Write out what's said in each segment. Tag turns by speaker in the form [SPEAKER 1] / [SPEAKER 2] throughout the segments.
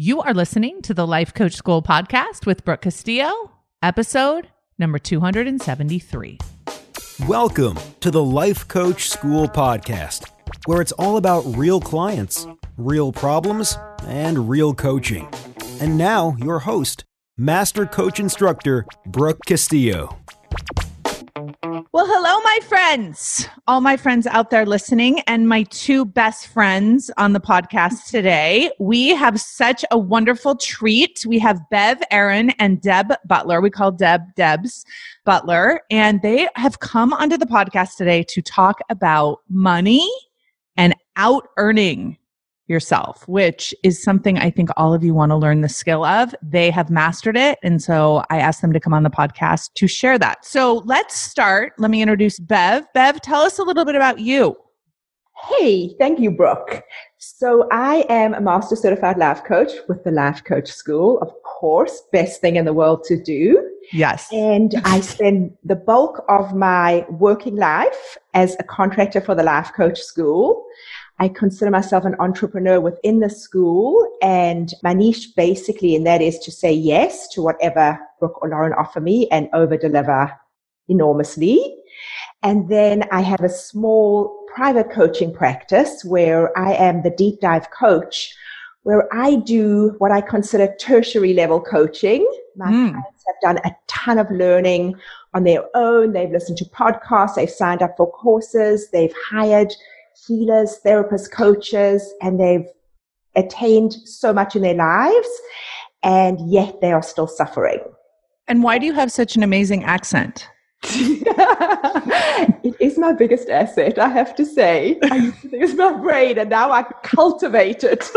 [SPEAKER 1] You are listening to the Life Coach School podcast with Brooke Castillo, episode number 273.
[SPEAKER 2] Welcome to the Life Coach School podcast, where it's all about real clients, real problems, and real coaching. And now, your host, Master Coach Instructor Brooke Castillo.
[SPEAKER 1] Well, hello, my friends, all my friends out there listening, and my two best friends on the podcast today. We have such a wonderful treat. We have Bev Aron and Deb Butler. We call Deb Deb's Butler, and they have come onto the podcast today to talk about money and out earning yourself, which is something I think all of you want to learn the skill of. They have mastered it. And so I asked them to come on the podcast to share that. So let's start. Let me introduce Bev. Bev, tell us a little bit about you.
[SPEAKER 3] Hey, thank you, Brooke. So I am a master certified life coach with the Life Coach School. Of course, best thing in the world to do.
[SPEAKER 1] Yes.
[SPEAKER 3] And I spend the bulk of my working life as a contractor for the Life Coach School. I consider myself an entrepreneur within the school and my niche basically, and that is to say yes to whatever Brooke or Lauren offer me and over deliver enormously. And then I have a small private coaching practice where I am the deep dive coach, where I do what I consider tertiary level coaching. My mm. clients have done a ton of learning on their own. They've listened to podcasts. They've signed up for courses. They've hired healers, therapists, coaches, and they've attained so much in their lives, and yet they are still suffering.
[SPEAKER 1] And why do you have such an amazing accent?
[SPEAKER 3] it is my biggest asset, I have to say. I used to my brain, and now I cultivate it.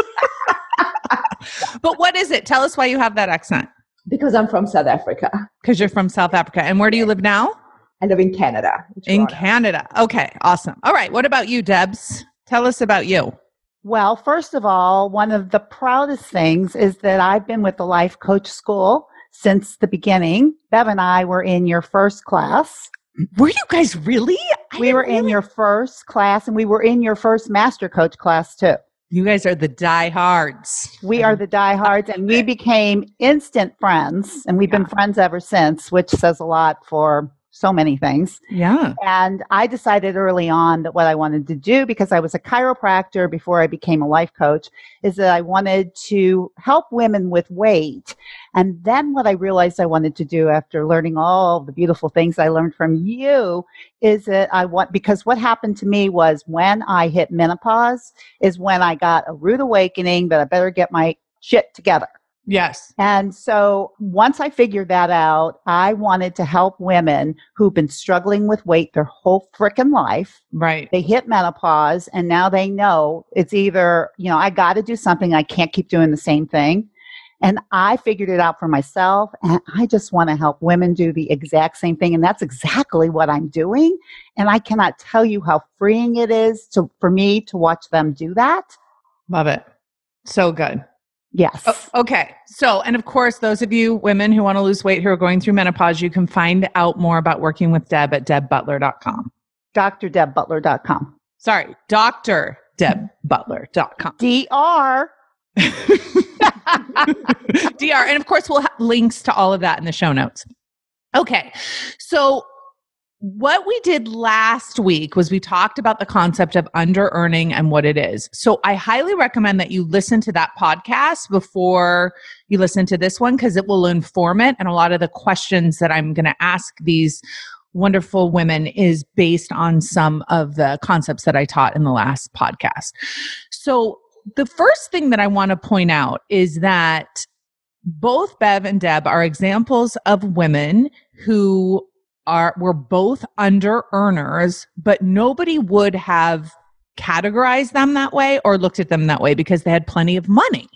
[SPEAKER 1] but what is it? Tell us why you have that accent.
[SPEAKER 3] Because I'm from South Africa.
[SPEAKER 1] Because you're from South Africa. And where do you live now?
[SPEAKER 3] I live in Canada.
[SPEAKER 1] In Canada. Okay, awesome. All right. What about you, Debs? Tell us about you.
[SPEAKER 4] Well, first of all, one of the proudest things is that I've been with the Life Coach School since the beginning. Bev and I were in your first class.
[SPEAKER 1] Were you guys really?
[SPEAKER 4] I we were really... in your first class and we were in your first master coach class too.
[SPEAKER 1] You guys are the diehards.
[SPEAKER 4] We are the diehards, and we became instant friends, and we've yeah. been friends ever since, which says a lot for so many things.
[SPEAKER 1] Yeah.
[SPEAKER 4] And I decided early on that what I wanted to do, because I was a chiropractor before I became a life coach, is that I wanted to help women with weight. And then what I realized I wanted to do after learning all the beautiful things I learned from you is that I want, because what happened to me was when I hit menopause is when I got a rude awakening that I better get my shit together.
[SPEAKER 1] Yes.
[SPEAKER 4] And so once I figured that out, I wanted to help women who've been struggling with weight their whole freaking life.
[SPEAKER 1] Right.
[SPEAKER 4] They hit menopause and now they know it's either, you know, I got to do something. I can't keep doing the same thing. And I figured it out for myself. And I just want to help women do the exact same thing. And that's exactly what I'm doing. And I cannot tell you how freeing it is to, for me to watch them do that.
[SPEAKER 1] Love it. So good.
[SPEAKER 4] Yes.
[SPEAKER 1] Oh, okay. So, and of course, those of you women who want to lose weight who are going through menopause, you can find out more about working with Deb at debbutler.com.
[SPEAKER 4] DrDebButler.com.
[SPEAKER 1] Sorry, Dr. DebButler.com.
[SPEAKER 4] DR.
[SPEAKER 1] DR. And of course, we'll have links to all of that in the show notes. Okay. So, what we did last week was we talked about the concept of under earning and what it is. So I highly recommend that you listen to that podcast before you listen to this one because it will inform it. And a lot of the questions that I'm going to ask these wonderful women is based on some of the concepts that I taught in the last podcast. So the first thing that I want to point out is that both Bev and Deb are examples of women who are were both under earners, but nobody would have categorized them that way or looked at them that way because they had plenty of money.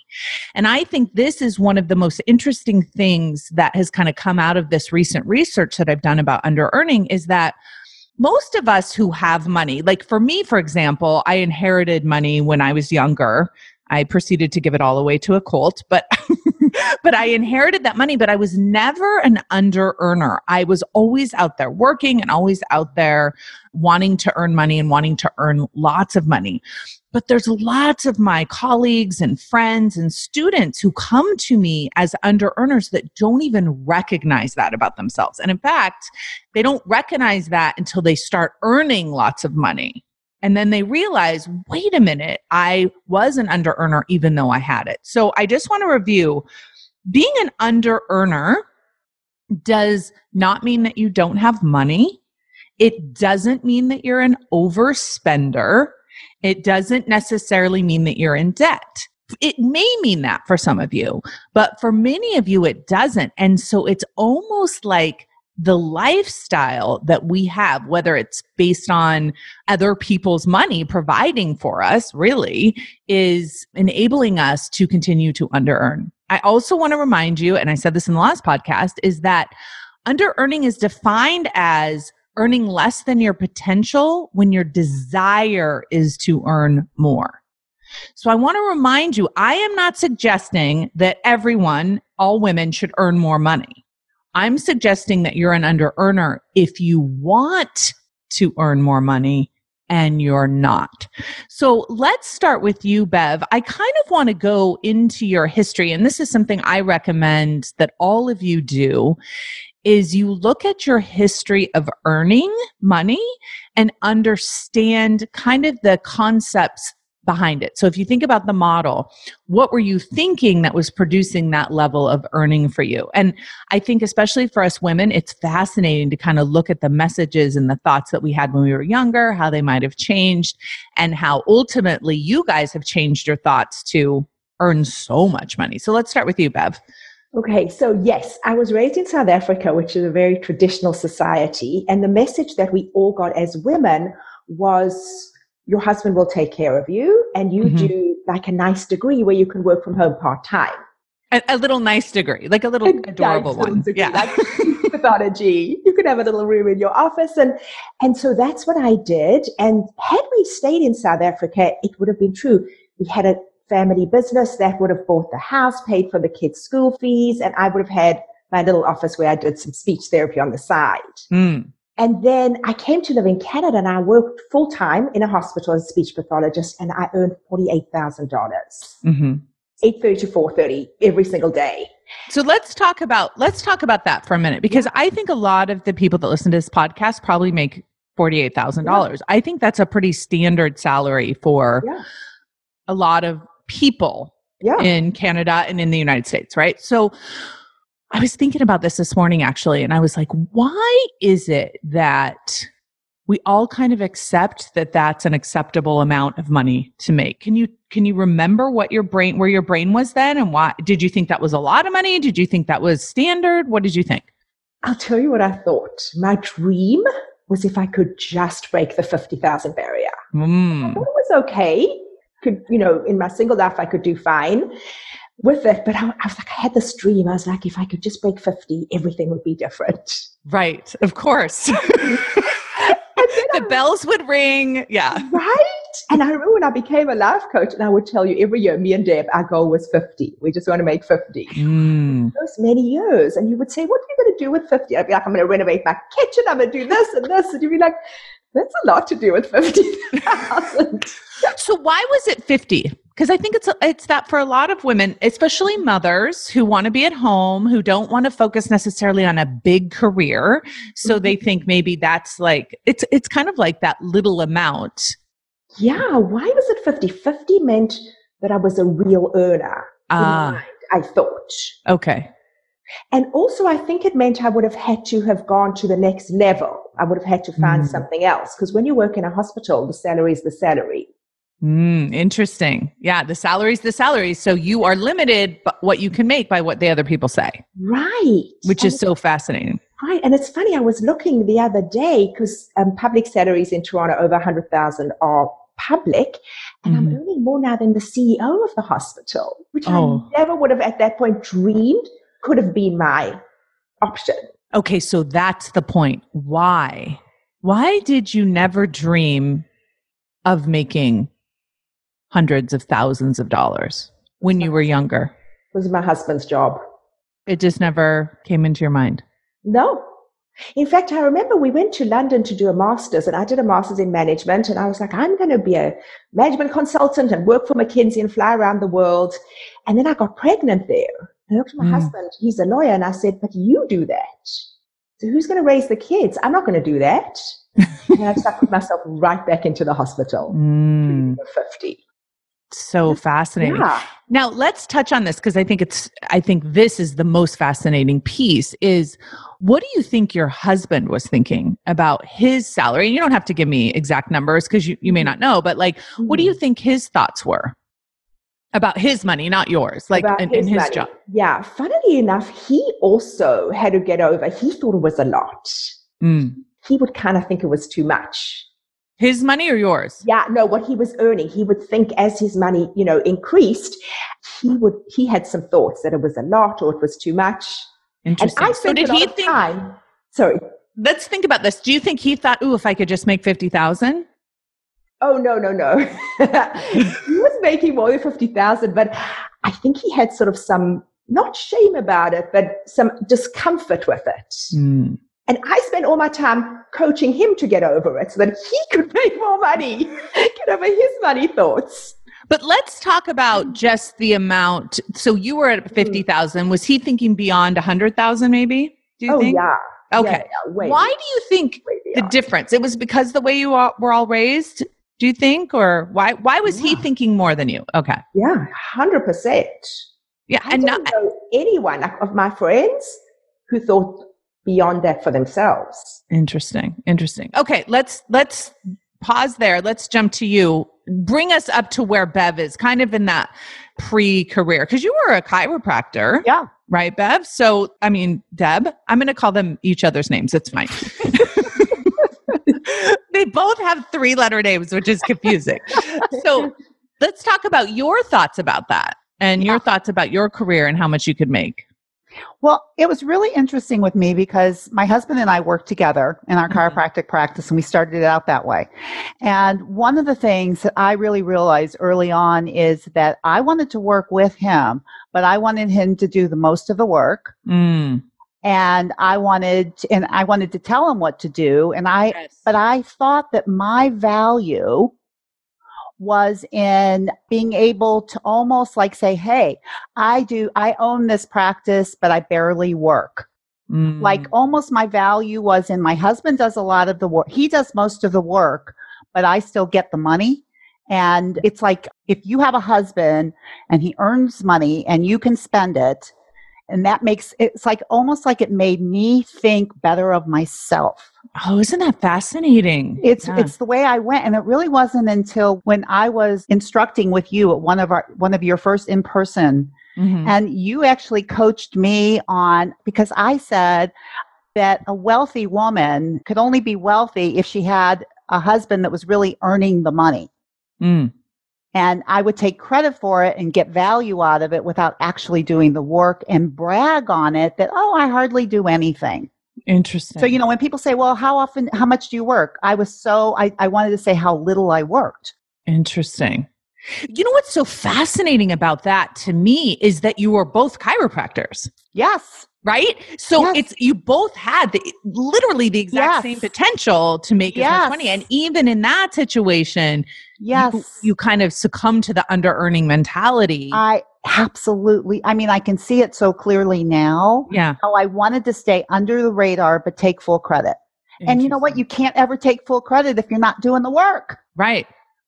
[SPEAKER 1] And I think this is one of the most interesting things that has kind of come out of this recent research that I've done about under earning is that most of us who have money, like for me, for example, I inherited money when I was younger. I proceeded to give it all away to a cult, but but I inherited that money, but I was never an under earner. I was always out there working and always out there wanting to earn money and wanting to earn lots of money. But there's lots of my colleagues and friends and students who come to me as under earners that don't even recognize that about themselves. And in fact, they don't recognize that until they start earning lots of money. And then they realize, wait a minute, I was an under earner even though I had it. So I just want to review being an under earner does not mean that you don't have money. It doesn't mean that you're an overspender. It doesn't necessarily mean that you're in debt. It may mean that for some of you, but for many of you, it doesn't. And so it's almost like the lifestyle that we have, whether it's based on other people's money providing for us, really is enabling us to continue to under earn. I also want to remind you, and I said this in the last podcast, is that under earning is defined as earning less than your potential when your desire is to earn more. So I want to remind you, I am not suggesting that everyone, all women should earn more money. I'm suggesting that you're an under earner if you want to earn more money and you're not. So let's start with you, Bev. I kind of want to go into your history, and this is something I recommend that all of you do is you look at your history of earning money and understand kind of the concepts behind it. So if you think about the model, what were you thinking that was producing that level of earning for you? And I think especially for us women, it's fascinating to kind of look at the messages and the thoughts that we had when we were younger, how they might have changed and how ultimately you guys have changed your thoughts to earn so much money. So let's start with you, Bev.
[SPEAKER 3] Okay, so yes, I was raised in South Africa, which is a very traditional society. And the message that we all got as women was your husband will take care of you and you mm-hmm. do like a nice degree where you can work from home part time.
[SPEAKER 1] A, a, little nice degree, like a little a adorable one.
[SPEAKER 3] Degree, yeah. Like pathology. You could have a little room in your office. And, and so that's what I did. And had we stayed in South Africa, it would have been true. We had a family business that would have bought the house, paid for the kids' school fees, and I would have had my little office where I did some speech therapy on the side. Mm. And then I came to live in Canada and I worked full time in a hospital as a speech pathologist and I earned $48,000. Mm-hmm. 8.30 to 4.30 every single day.
[SPEAKER 1] So let's talk about, let's talk about that for a minute because yeah. I think a lot of the people that listen to this podcast probably make $48,000. Yeah. I think that's a pretty standard salary for yeah. a lot of people in Canada and in the United States, right? So I was thinking about this this morning actually, and I was like, why is it that we all kind of accept that that's an acceptable amount of money to make? Can you can you remember what your brain where your brain was then, and why did you think that was a lot of money? Did you think that was standard? What did you think?
[SPEAKER 3] I'll tell you what I thought. My dream was if I could just break the fifty thousand barrier. Mm. I thought it was okay. Could you know in my single life I could do fine with it. But I, I, was like, I had this dream. I was like, if I could just break 50, everything would be different.
[SPEAKER 1] Right. Of course. the bells would ring. Yeah.
[SPEAKER 3] Right. And I remember when I became a life coach, and I would tell you every year, me and Deb, our goal was 50. We just want to make 50. Mm. Those many years. And you would say, What are you going to do with 50? I'd be like, I'm going to renovate my kitchen. I'm going to do this and this. And you'd be like, That's a lot to do with 50,000.
[SPEAKER 1] so why was it 50? Because I think it's it's that for a lot of women, especially mothers who want to be at home, who don't want to focus necessarily on a big career, so mm-hmm. they think maybe that's like it's it's kind of like that little amount.
[SPEAKER 3] Yeah, why was it 50? 50 meant that I was a real earner. Uh, I thought.
[SPEAKER 1] Okay.
[SPEAKER 3] And also, I think it meant I would have had to have gone to the next level. I would have had to find mm. something else. Because when you work in a hospital, the salary is the salary.
[SPEAKER 1] Mm, interesting. Yeah, the salary's the salary. So you are limited what you can make by what the other people say.
[SPEAKER 3] Right.
[SPEAKER 1] Which and is so fascinating.
[SPEAKER 3] Right. And it's funny, I was looking the other day because um, public salaries in Toronto over 100,000 are public. And mm-hmm. I'm earning more now than the CEO of the hospital, which oh. I never would have at that point dreamed could have been my option.
[SPEAKER 1] Okay. So that's the point. Why? Why did you never dream of making hundreds of thousands of dollars when you were younger?
[SPEAKER 3] It was my husband's job.
[SPEAKER 1] It just never came into your mind.
[SPEAKER 3] No. In fact, I remember we went to London to do a master's and I did a master's in management and I was like, I'm going to be a management consultant and work for McKinsey and fly around the world. And then I got pregnant there. I looked at my
[SPEAKER 1] Mm.
[SPEAKER 3] husband, he's a lawyer, and I said, but you do that. So who's going to raise the kids? I'm not going to do that. and I just put myself right back into the hospital.
[SPEAKER 1] Mm,
[SPEAKER 3] 50.
[SPEAKER 1] So fascinating.
[SPEAKER 3] Yeah.
[SPEAKER 1] Now let's touch on this because I think it's I think this is the most fascinating piece is what do you think your husband was thinking about his salary? And you don't have to give me exact numbers because you, you may not know, but like what do
[SPEAKER 3] Mm-hmm.
[SPEAKER 1] you think his thoughts were about his money, not yours, like in, in his job?
[SPEAKER 3] Yeah. Funnily enough, he also had to get over, he thought it was a lot.
[SPEAKER 1] Mm.
[SPEAKER 3] He would kind of think it was too much.
[SPEAKER 1] His money or yours?
[SPEAKER 3] Yeah, no, what he was earning, he would think as his money, you know, increased, he would, he had some thoughts that it was a lot or it was too much. And
[SPEAKER 1] Interesting.
[SPEAKER 3] I
[SPEAKER 1] so did he think?
[SPEAKER 3] time. Sorry.
[SPEAKER 1] Let's think about this. Do you think he thought, "Ooh, if I could just make fifty thousand?
[SPEAKER 3] Oh no, no, no. he was making more than fifty thousand, but I think he had sort of some not shame about it, but some discomfort with it.
[SPEAKER 1] Mm.
[SPEAKER 3] And I spent all my time coaching him to get over it so that he could make more money, get over his money thoughts.
[SPEAKER 1] But let's talk about just the amount. So you were at mm. fifty thousand. Was he thinking beyond a hundred thousand? Maybe. Do you
[SPEAKER 3] oh
[SPEAKER 1] think?
[SPEAKER 3] yeah.
[SPEAKER 1] Okay.
[SPEAKER 3] Yeah, yeah, way,
[SPEAKER 1] Why do you think the difference? It was because the way you all, were all raised. Do you think, or why? Why was he thinking more than you? Okay.
[SPEAKER 3] Yeah, hundred percent.
[SPEAKER 1] Yeah,
[SPEAKER 3] I
[SPEAKER 1] and
[SPEAKER 3] don't
[SPEAKER 1] not,
[SPEAKER 3] know anyone of my friends who thought beyond that for themselves.
[SPEAKER 1] interesting. Interesting. Okay, let's let's pause there. Let's jump to you. Bring us up to where Bev is, kind of in that pre-career, because you were a chiropractor.
[SPEAKER 4] Yeah.
[SPEAKER 1] right, Bev? So, I mean, Deb, I'm going to call them each other's names. It's fine. they both have three letter names, which is confusing. so, let's talk about your thoughts about that and your thoughts about your career and how much you could make.
[SPEAKER 4] Well, it was really interesting with me because my husband and I worked together in our
[SPEAKER 1] Mhm.
[SPEAKER 4] chiropractic practice and we started it out that way. And one of the things that I really realized early on is that I wanted to work with him, but I wanted him to do the most of the work.
[SPEAKER 1] Mm.
[SPEAKER 4] And I wanted, and I wanted to tell him what to do. And I, but I thought that my value was in being able to almost like say, Hey, I do, I own this practice, but I barely work.
[SPEAKER 1] Mm.
[SPEAKER 4] Like almost my value was in my husband does a lot of the work. He does most of the work, but I still get the money. And it's like if you have a husband and he earns money and you can spend it, and that makes it's like almost like it made me think better of myself.
[SPEAKER 1] Oh, isn't that fascinating?
[SPEAKER 4] It's
[SPEAKER 1] Yeah.
[SPEAKER 4] it's the way I went, and it really wasn't until when I was instructing with you at one of our one of your first in person,
[SPEAKER 1] Mhm.
[SPEAKER 4] and you actually coached me on because I said that a wealthy woman could only be wealthy if she had a husband that was really earning the money.
[SPEAKER 1] Mm.
[SPEAKER 4] And I would take credit for it and get value out of it without actually doing the work and brag on it that, oh, I hardly do anything.
[SPEAKER 1] Interesting.
[SPEAKER 4] So, you know, when people say, well, how often, how much do you work? I was so, I, I wanted to say how little I worked.
[SPEAKER 1] Interesting. You know what's so fascinating about that to me is that you were both chiropractors.
[SPEAKER 4] Yes.
[SPEAKER 1] right? So
[SPEAKER 4] Yes.
[SPEAKER 1] it's you both had the literally the exact
[SPEAKER 4] Yes.
[SPEAKER 1] same potential to make as much
[SPEAKER 4] Yes.
[SPEAKER 1] money, and even in that situation,
[SPEAKER 4] Yes.
[SPEAKER 1] you, you kind of succumb to the under earning mentality.
[SPEAKER 4] I absolutely, I mean, I can see it so clearly now
[SPEAKER 1] yeah,
[SPEAKER 4] how I wanted to stay under the radar, but take full credit. And you know what? You can't ever take full credit if you're not doing the work.
[SPEAKER 1] right,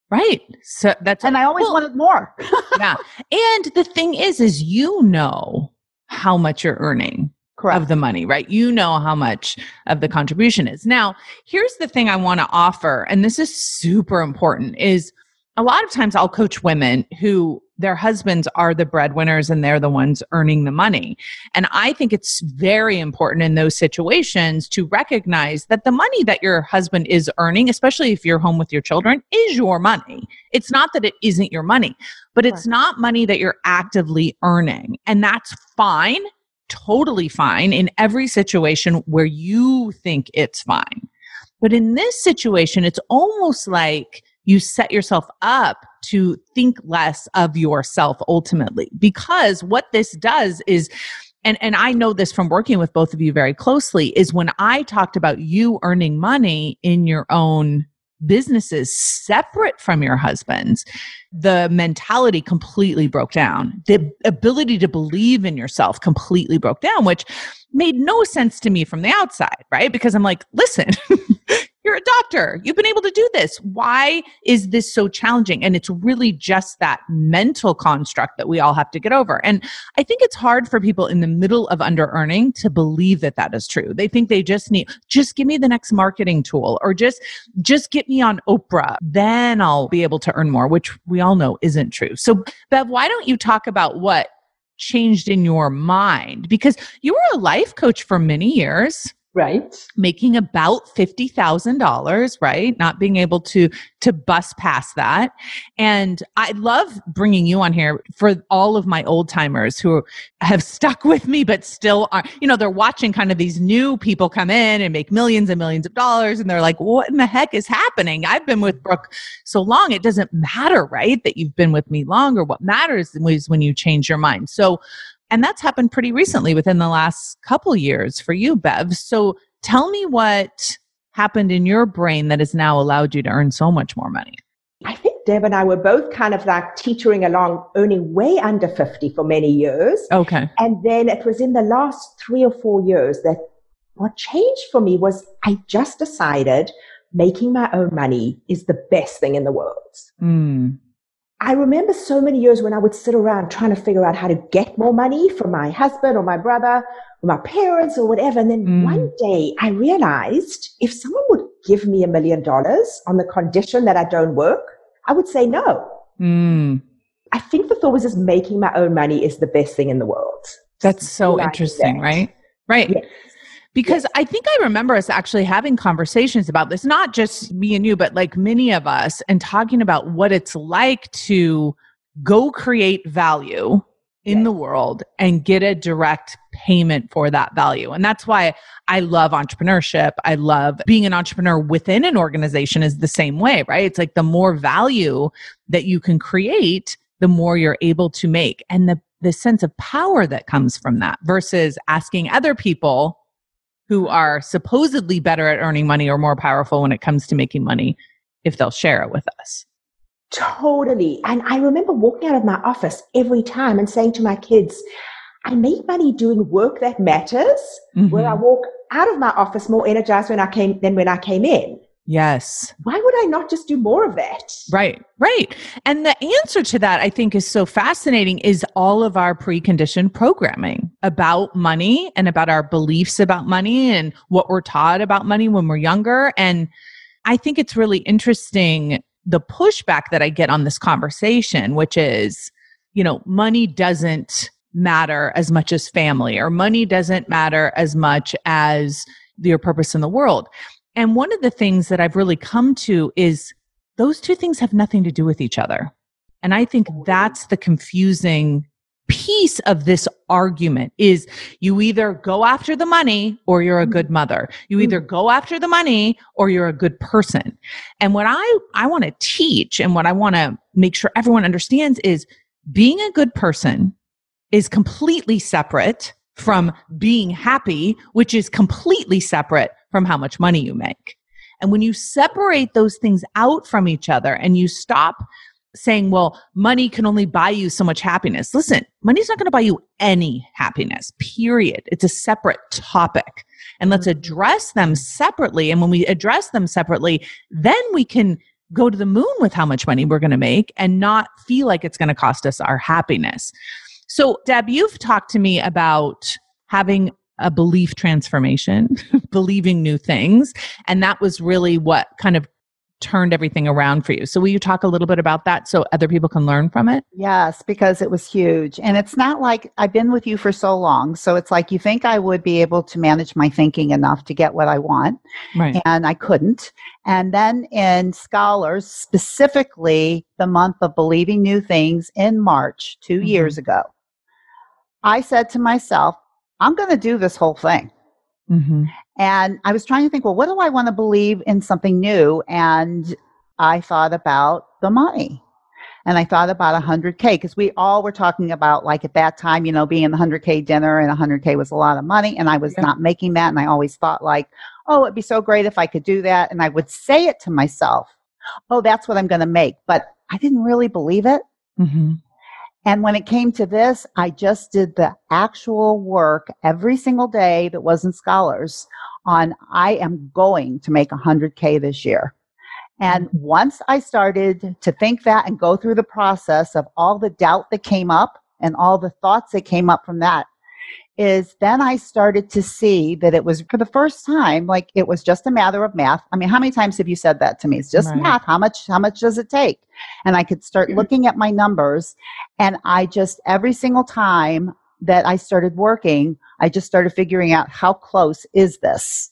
[SPEAKER 1] right. So that's
[SPEAKER 4] And I always wanted more.
[SPEAKER 1] yeah. And the thing is, is you know how much you're earning
[SPEAKER 4] Correct.
[SPEAKER 1] of the money, right? You know how much of the contribution is. Now, here's the thing I want to offer, and this is super important is a lot of times I'll coach women who their husbands are the breadwinners and they're the ones earning the money. And I think it's very important in those situations to recognize that the money that your husband is earning, especially if you're home with your children, is your money. It's not that it isn't your money, but it's not money that you're actively earning. And that's fine totally fine in every situation where you think it's fine. But in this situation, it's almost like you set yourself up to think less of yourself ultimately. Because what this does is, and, and I know this from working with both of you very closely, is when I talked about you earning money in your own businesses separate from your husband's, the mentality completely broke down. The ability to believe in yourself completely broke down, which made no sense to me from the outside, right? Because I'm like, listen, you're a doctor. You've been able to do this. Why is this so challenging? And it's really just that mental construct that we all have to get over. And I think it's hard for people in the middle of under earning to believe that that is true. They think they just need, just give me the next marketing tool or just, just get me on Oprah. Then I'll be able to earn more, which we all know isn't true. So Bev, why don't you talk about what changed in your mind? Because you were a life coach for many years
[SPEAKER 3] right.
[SPEAKER 1] Making about $50,000 right? Not being able to to bust past that. And I love bringing you on here for all of my old timers who have stuck with me but still are you know they're watching kind of these new people come in and make millions and millions of dollars and they're like what in the heck is happening? I've been with Brooke so long it doesn't matter right that you've been with me longer what matters is when you change your mind. So and that's happened pretty recently within the last couple years for you, Bev. So tell me what happened in your brain that has now allowed you to earn so much more money.
[SPEAKER 3] I think Deb and I were both kind of like teetering along, earning way under 50 for many years.
[SPEAKER 1] Okay.
[SPEAKER 3] And then it was in the last three or four years that what changed for me was I just decided making my own money is the best thing in the world.
[SPEAKER 1] Mm.
[SPEAKER 3] I remember so many years when I would sit around trying to figure out how to get more money from my husband or my brother or my parents or whatever. And then mm. one day I realized if someone would give me a million dollars on the condition that I don't work, I would say no.
[SPEAKER 1] Mm.
[SPEAKER 3] I think the thought was just making my own money is the best thing in the world.
[SPEAKER 1] That's so interesting, that. right? Right. Yes. Because. I think I remember us actually having conversations about this, not just me and you, but like many of us, and talking about what it's like to go create value in yes. the world and get a direct payment for that value. And that's why I love entrepreneurship. I love being an entrepreneur within an organization is the same way, right? It's like the more value that you can create, the more you're able to make. And the the sense of power that comes from that versus asking other people who are supposedly better at earning money or more powerful when it comes to making money if they'll share it with us.
[SPEAKER 3] Totally. And I remember walking out of my office every time and saying to my kids, I make money doing work that matters, mm-hmm. where I walk out of my office more energized when I came than when I came in.
[SPEAKER 1] Yes.
[SPEAKER 3] Why would I not just do more of that?
[SPEAKER 1] Right, right. And the answer to that, I think, is so fascinating is all of our preconditioned programming about money and about our beliefs about money and what we're taught about money when we're younger. And I think it's really interesting the pushback that I get on this conversation, which is, you know, money doesn't matter as much as family, or money doesn't matter as much as your purpose in the world. And one of the things that I've really come to is those two things have nothing to do with each other. And I think that's the confusing piece of this argument is you either go after the money or you're a mm-hmm. good mother. You either mm. go after the money or you're a good person. And what I, I want to teach and what I want to make sure everyone understands is being a good person is completely separate from being happy, which is completely separate from how much money you make. And when you separate those things out from each other and you stop saying, well, money can only buy you so much happiness. Listen, money's not going to buy you any happiness, period. It's a separate topic. And let's mm-hmm. address them separately. And when we address them separately, then we can go to the moon with how much money we're going to make and not feel like it's going to cost us our happiness. So, Deb, you've talked to me about having a belief transformation, believing new things. And that was really what kind of turned everything around for you. So will you talk a little bit about that so other people can learn from it?
[SPEAKER 4] Yes, because it was huge. And it's not like I've been with you for so long. So it's like you think I would be able to manage my thinking enough to get what I want.
[SPEAKER 1] Right.
[SPEAKER 4] And I couldn't. And then in Scholars, specifically the month of believing new things in March 2 mm-hmm. years ago, I said to myself, I'm going to do this whole thing.
[SPEAKER 1] Mm-hmm.
[SPEAKER 4] And I was trying to think, well, what do I want to believe in something new? And I thought about the money. And I thought about 100K because we all were talking about, like at that time, you know, being in the 100K dinner and 100K was a lot of money. And I was
[SPEAKER 1] Yeah.
[SPEAKER 4] not making that. And I always thought, like, oh, it'd be so great if I could do that. And I would say it to myself, oh, that's what I'm going to make. But I didn't really believe it.
[SPEAKER 1] Mm-hmm.
[SPEAKER 4] And when it came to this, I just did the actual work every single day that wasn't scholars on I am going to make 100K this year. And once I started to think that and go through the process of all the doubt that came up and all the thoughts that came up from that, is then I started to see that it was for the first time, like it was just a matter of math. I mean, how many times have you said that to me? It's just
[SPEAKER 1] Right.
[SPEAKER 4] math. How much, how much does it take? And I could start looking at my numbers and I just, every single time that I started working, I just started figuring out how close is this?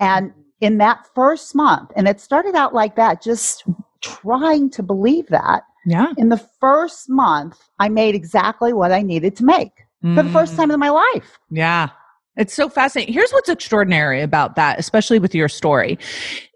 [SPEAKER 4] And mm-hmm. in that first month, and it started out like that, just trying to believe that.
[SPEAKER 1] Yeah.
[SPEAKER 4] In the first month, I made exactly what I needed to make for the first
[SPEAKER 1] Mm.
[SPEAKER 4] time in my life.
[SPEAKER 1] Yeah. It's so fascinating. Here's what's extraordinary about that, especially with your story,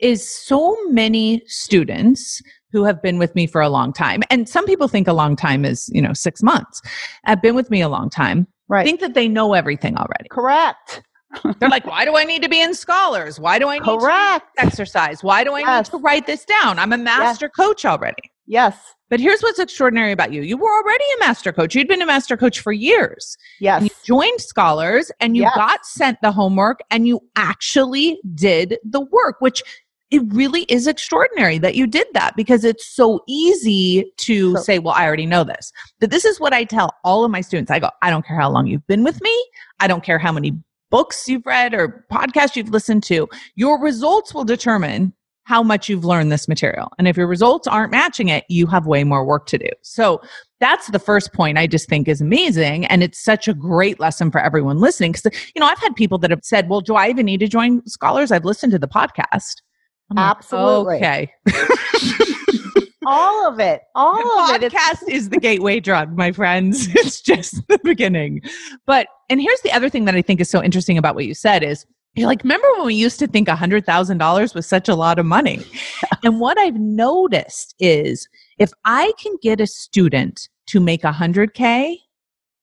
[SPEAKER 1] is so many students who have been with me for a long time. And some people think a long time is, you know, six months. Have been with me a long time.
[SPEAKER 4] Right.
[SPEAKER 1] Think that they know everything already.
[SPEAKER 4] Correct.
[SPEAKER 1] They're like, why do I need to be in scholars? Why do I need to
[SPEAKER 4] Correct.
[SPEAKER 1] this exercise? Why do I
[SPEAKER 4] Yes.
[SPEAKER 1] need to write this down? I'm a master coach already.
[SPEAKER 4] Yes.
[SPEAKER 1] But here's what's extraordinary about you. You were already a master coach. You'd been a master coach for years.
[SPEAKER 4] Yes.
[SPEAKER 1] You joined scholars and you
[SPEAKER 4] Yes.
[SPEAKER 1] got sent the homework and you actually did the work, which it really is extraordinary that you did that because it's so easy to
[SPEAKER 4] So-
[SPEAKER 1] say, well, I already know this. But this is what I tell all of my students. I go, I don't care how long you've been with me. I don't care how many books you've read or podcasts you've listened to. Your results will determine how much you've learned this material. And if your results aren't matching it, you have way more work to do. So that's the first point I just think is amazing. And it's such a great lesson for everyone listening. Cause, you know, I've had people that have said, well, do I even need to join scholars? I've listened to the podcast. I'm like,
[SPEAKER 4] Absolutely.
[SPEAKER 1] Okay.
[SPEAKER 4] all of it. All
[SPEAKER 1] the
[SPEAKER 4] of it. It's-
[SPEAKER 1] podcast is the gateway drug, my friends. It's just the beginning. But, and here's the other thing that I think is so interesting about what you said is, you're like, remember when we used to think $100,000 was such a lot of money? and what I've noticed is if I can get a student to make 100K,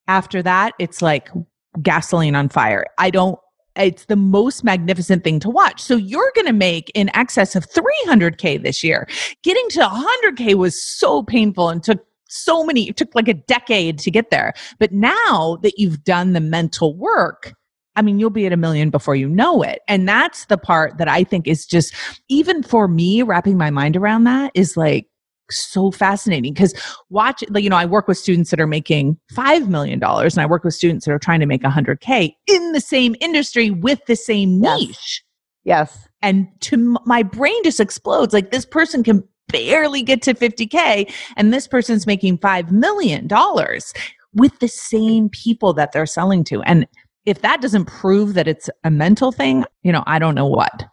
[SPEAKER 1] after that, it's like gasoline on fire. I don't, it's the most magnificent thing to watch. So you're going to make in excess of 300K this year. Getting to 100K was so painful and took so many, it took like a decade to get there. But now that you've done the mental work, I mean, you'll be at a million before you know it. And that's the part that I think is just, even for me, wrapping my mind around that is like so fascinating because watch, like, you know, I work with students that are making $5 million and I work with students that are trying to make 100K in the same industry with the same niche.
[SPEAKER 4] yes.
[SPEAKER 1] And to my brain just explodes. Like this person can barely get to 50K and this person's making $5 million with the same people that they're selling to. And if that doesn't prove that it's a mental thing, you know, I don't know what.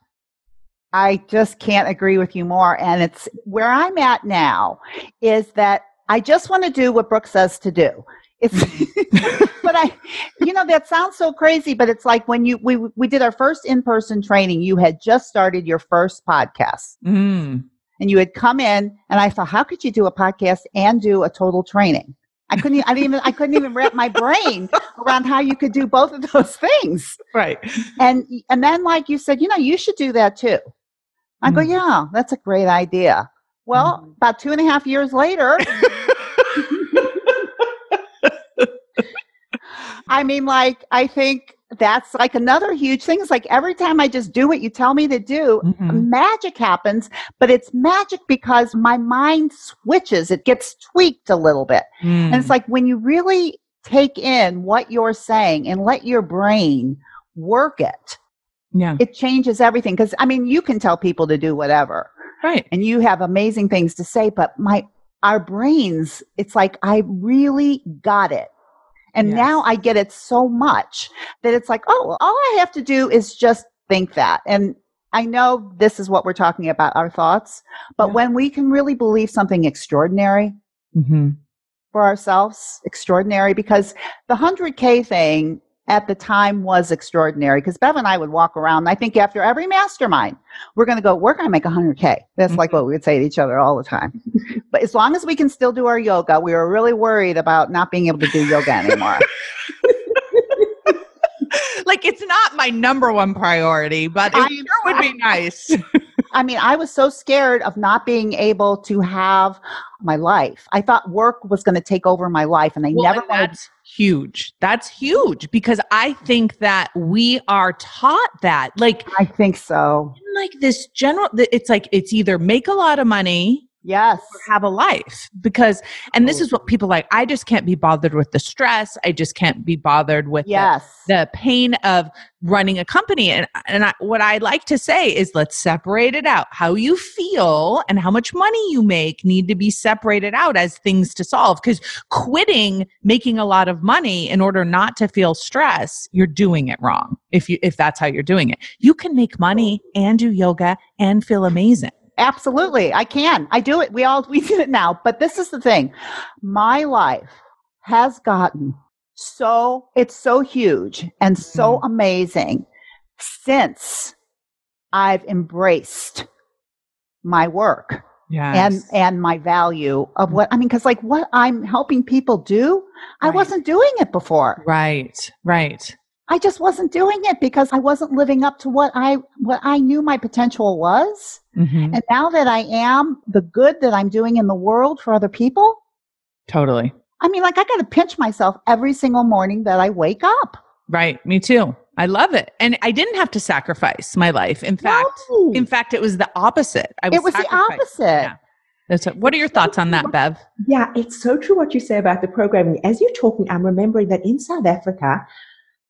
[SPEAKER 4] I just can't agree with you more. And it's where I'm at now is that I just want to do what Brooke says to do. It's, but I, you know, that sounds so crazy, but it's like when you, we, we did our first in-person training, you had just started your first podcast
[SPEAKER 1] Mm.
[SPEAKER 4] and you had come in and I thought, how could you do a podcast and do a total training? I couldn't, I didn't even, I couldn't even wrap my brain around how you could do both of those things.
[SPEAKER 1] Right.
[SPEAKER 4] And and then like you said, you know, you should do that too. I go,
[SPEAKER 1] Mm.
[SPEAKER 4] yeah, that's a great idea. Well,
[SPEAKER 1] Mhm.
[SPEAKER 4] about two and a half years later, I mean, like, I think that's like another huge thing. It's like every time I just do what you tell me to do,
[SPEAKER 1] Mhm.
[SPEAKER 4] magic happens, but it's magic because my mind switches. It gets tweaked a little bit. And
[SPEAKER 1] Mm.
[SPEAKER 4] it's like when you really take in what you're saying and let your brain work it,
[SPEAKER 1] yeah.
[SPEAKER 4] it changes everything. Because I mean, you can tell people to do whatever,
[SPEAKER 1] Right.
[SPEAKER 4] and you have amazing things to say, but my our brains, it's like I really got it. And
[SPEAKER 1] Yes.
[SPEAKER 4] now I get it so much that it's like, oh, well, all I have to do is just think that. And I know this is what we're talking about, our thoughts, but
[SPEAKER 1] Yeah.
[SPEAKER 4] when we can really believe something extraordinary,
[SPEAKER 1] Mm-hmm.
[SPEAKER 4] for ourselves extraordinary because the 100k thing at the time was extraordinary because Bev and I would walk around. I think after every mastermind, we're going to go, we're going to make 100K. That's like what we would say to each other all the time. but as long as we can still do our yoga, we were really worried about not being able to do yoga anymore.
[SPEAKER 1] like it's not my number one priority, but it
[SPEAKER 4] I-
[SPEAKER 1] sure would be nice.
[SPEAKER 4] I mean, I was so scared of not being able to have my life. I thought work was going to take over my life, and I
[SPEAKER 1] Well,
[SPEAKER 4] never
[SPEAKER 1] and
[SPEAKER 4] wanted.
[SPEAKER 1] Huge. That's huge because I think that we are taught that. Like,
[SPEAKER 4] I think so.
[SPEAKER 1] like this general, it's like it's either make a lot of money
[SPEAKER 4] Yes.
[SPEAKER 1] have a life because, and this is what people like. I just can't be bothered with the stress. I just can't be bothered with the-
[SPEAKER 4] Yes.
[SPEAKER 1] the pain of running a company and and I, what I like to say is let's separate it out how you feel and how much money you make need to be separated out as things to solve cuz quitting making a lot of money in order not to feel stress you're doing it wrong if you if that's how you're doing it you can make money and do yoga and feel amazing
[SPEAKER 4] Absolutely. I can. I do it. We all we do it now. But this is the thing. My life has gotten so it's so huge and so mm-hmm. amazing since I've embraced my work
[SPEAKER 1] yeah
[SPEAKER 4] and and my value of what I mean cuz like what I'm helping people do, I wasn't doing it before.
[SPEAKER 1] right right
[SPEAKER 4] I just wasn't doing it because I wasn't living up to what I what I knew my potential was.
[SPEAKER 1] Mhm.
[SPEAKER 4] And now that I am the good that I'm doing in the world for other people,
[SPEAKER 1] totally
[SPEAKER 4] I mean, like I got to pinch myself every single morning that I wake up.
[SPEAKER 1] Right, me too. I love it. And I didn't have to sacrifice my life. In fact,
[SPEAKER 4] No.
[SPEAKER 1] in fact it was the opposite. I was
[SPEAKER 4] it was the opposite.
[SPEAKER 1] Yeah. That's what, what are your thoughts on that, Bev?
[SPEAKER 3] Yeah, it's so true what you say about the programming. As you're talking, I'm remembering that in South Africa,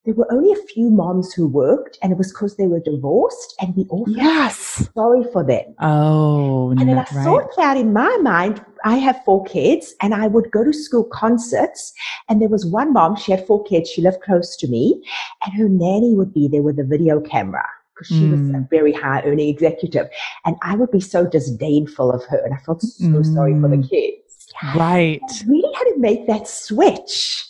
[SPEAKER 3] there were only a few moms who worked, and it was because they were divorced, and we all felt
[SPEAKER 4] Yes.
[SPEAKER 3] sorry for them.
[SPEAKER 1] Oh,
[SPEAKER 3] And then I
[SPEAKER 1] right.
[SPEAKER 3] thought that in my mind, I have four kids and I would go to school concerts. And there was one mom, she had four kids, she lived close to me, and her nanny would be there with a video camera because she was a
[SPEAKER 1] Mm.
[SPEAKER 3] very high earning executive. And I would be so disdainful of her. And I felt so sorry for the
[SPEAKER 1] Mm.
[SPEAKER 3] kids.
[SPEAKER 1] Right.
[SPEAKER 3] I really had to make that switch.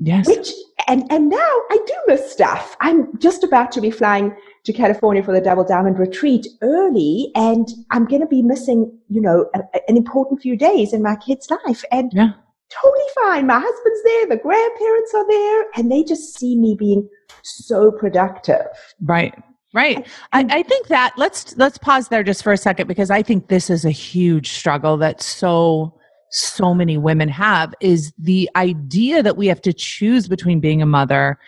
[SPEAKER 1] Yes.
[SPEAKER 3] Which and and now I do miss stuff. I'm just about to be flying to California for the Double Diamond retreat early, and I'm going to be missing, you know, a, a- an important few days in my kid's life. And
[SPEAKER 1] Yeah.
[SPEAKER 3] totally fine. My husband's there, the grandparents are there, and they just see me being so productive.
[SPEAKER 1] Right. Right. I, I think that let's let's pause there just for a second because I think this is a huge struggle that so so many women have is the idea that we have to choose between being a mother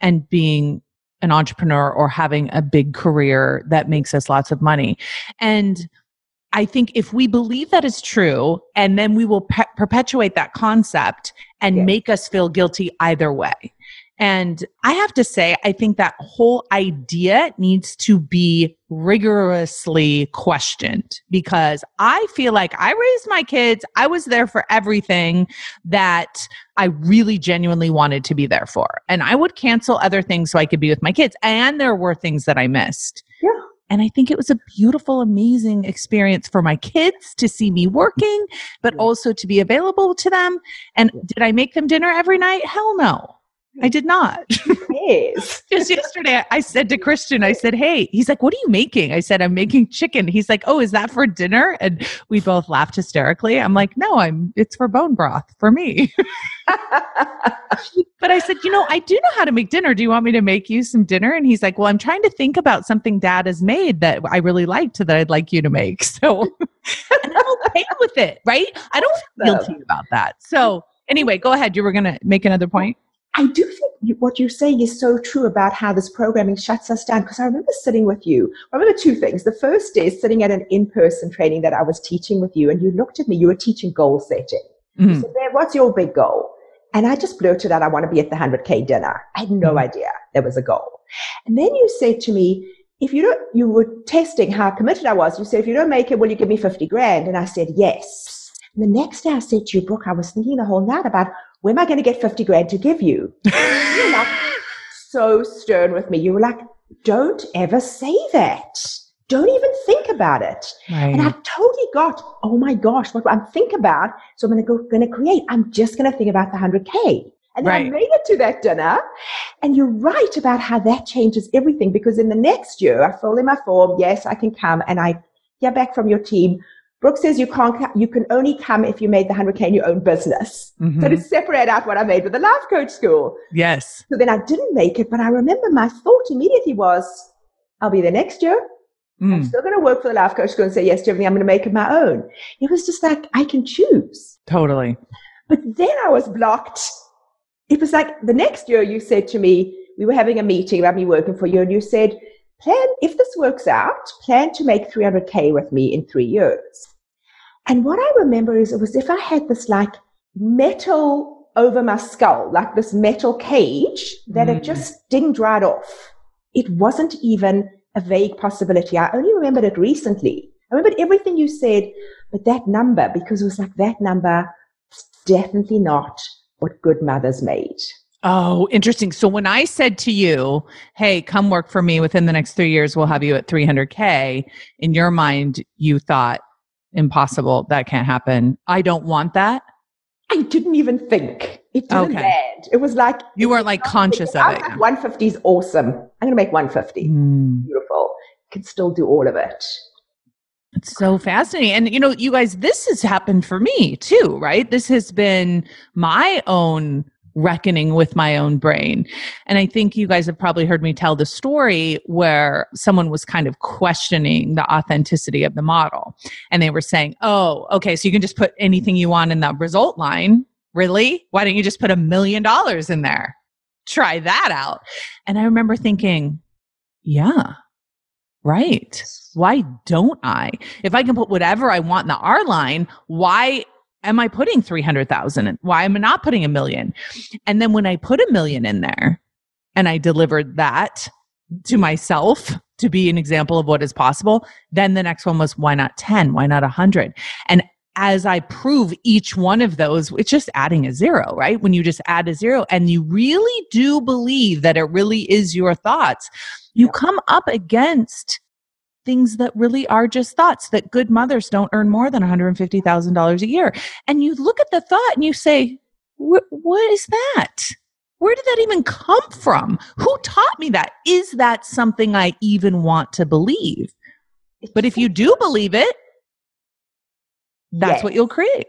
[SPEAKER 1] and being an entrepreneur or having a big career that makes us lots of money. And I think if we believe that is true, and then we will pe- perpetuate that concept and
[SPEAKER 3] Yeah.
[SPEAKER 1] make us feel guilty either way. And I have to say, I think that whole idea needs to be rigorously questioned because I feel like I raised my kids. I was there for everything that I really genuinely wanted to be there for. And I would cancel other things so I could be with my kids. And there were things that I missed.
[SPEAKER 3] Yeah.
[SPEAKER 1] And I think it was a beautiful, amazing experience for my kids to see me working, but also to be available to them. And did I make them dinner every night? Hell no. I did not.
[SPEAKER 3] Yes.
[SPEAKER 1] Just yesterday, I said to Christian, I said, Hey, he's like, What are you making? I said, I'm making chicken. He's like, Oh, is that for dinner? And we both laughed hysterically. I'm like, No, I'm, it's for bone broth for me. but I said, You know, I do know how to make dinner. Do you want me to make you some dinner? And he's like, Well, I'm trying to think about something dad has made that I really liked that I'd like you to make. So, and I'm okay with it, right? I don't feel guilty about that. So, anyway, go ahead. You were going to make another point.
[SPEAKER 3] I do think what you're saying is so true about how this programming shuts us down. Because I remember sitting with you. I remember two things. The first is sitting at an in-person training that I was teaching with you, and you looked at me. You were teaching goal setting. You
[SPEAKER 1] Mhm.
[SPEAKER 3] said, what's your big goal?" And I just blurted out, "I want to be at the 100k dinner." I had no
[SPEAKER 1] Mhm.
[SPEAKER 3] idea there was a goal. And then you said to me, "If you don't," you were testing how committed I was. You said, "If you don't make it, will you give me 50 grand?" And I said, "Yes." And the next day, I said to you, Brooke, I was thinking the whole night about where am I going to get 50 grand to give you? you like so stern with me. You were like, don't ever say that. Don't even think about it. And I totally got, oh my gosh, what I'm think about? So I'm going to go, going to create. I'm just going to think about the 100K. And then I made it to that dinner And you're right about how that changes everything because in the next year, I fill in my form. Yes, I can come and I hear back from your team. Brooke says you can't, you can only come if you made the 100K in your own business. Mm-hmm. So to separate out what I made with the life coach school.
[SPEAKER 1] Yes.
[SPEAKER 3] So then I didn't make it, but I remember my thought immediately was, I'll be there next year. Mm. I'm still going to work for the life coach school and say yes to everything. I'm going to make it my own. It was just like, I can choose.
[SPEAKER 1] Totally.
[SPEAKER 3] But then I was blocked. It was like the next year you said to me, we were having a meeting about me working for you and you said, plan, if this works out, plan to make 300K with me in three years. And what I remember is it was if I had this like metal over my skull, like this metal cage that mm. it just dinged right off. It wasn't even a vague possibility. I only remembered it recently. I remembered everything you said, but that number, because it was like that number, definitely not what good mothers made.
[SPEAKER 1] Oh, interesting. So when I said to you, hey, come work for me within the next three years, we'll have you at 300K, in your mind, you thought, impossible. That can't happen. I don't want that.
[SPEAKER 3] I didn't even think. It didn't okay. land. It was like
[SPEAKER 1] you weren't like conscious of it.
[SPEAKER 3] 150 is awesome. I'm going to make 150. Mm. Beautiful. Can still do all of it.
[SPEAKER 1] It's so fascinating. And, you know, you guys, this has happened for me too, right? This has been my own reckoning with my own brain. And I think you guys have probably heard me tell the story where someone was kind of questioning the authenticity of the model. And they were saying, oh, okay, so you can just put anything you want in the result line. Really? Why don't you just put a million dollars in there? Try that out. And I remember thinking, yeah, right. Why don't I? If I can put whatever I want in the R line, why am I putting 300,000 in? Why am I not putting a million? And then when I put a million in there and I delivered that to myself to be an example of what is possible, then the next one was why not 10? Why not 100? And as I prove each one of those, it's just adding a zero, right? When you just add a zero and you really do believe that it really is your thoughts, you come up against things that really are just thoughts that good mothers don't earn more than $150,000 a year. And you look at the thought and you say, what is that? Where did that even come from? Who taught me that? Is that something I even want to believe? But if you do believe it, that's yes. what you'll create.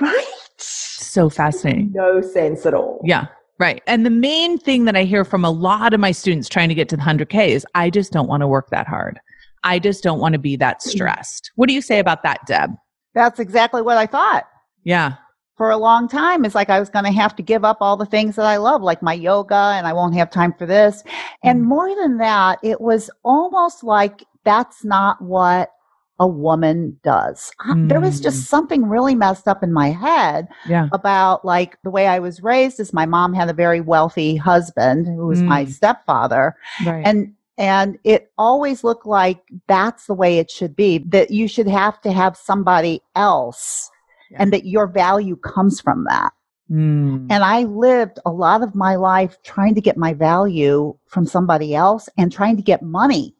[SPEAKER 3] Right.
[SPEAKER 1] So fascinating.
[SPEAKER 3] No sense at all.
[SPEAKER 1] Yeah. Right. And the main thing that I hear from a lot of my students trying to get to the 100K is I just don't want to work that hard. I just don't want to be that mm-hmm. stressed. What do you say about that, Deb?
[SPEAKER 4] That's exactly what I thought.
[SPEAKER 1] Yeah.
[SPEAKER 4] For a long time, it's like I was going to have to give up all the things that I love, like my yoga, and I won't have time for this. And mm. more than that, it was almost like that's not what a woman does. Mm. There was just mm. something really messed up in my head
[SPEAKER 1] yeah.
[SPEAKER 4] about like the way I was raised is my mom had a very wealthy husband who was mm. my stepfather. Right. And and it always looked like that's the way it should be, that you should have to have somebody else yeah. and that your value comes from that. Mm. And I lived a lot of my life trying to get my value from somebody else and trying to get money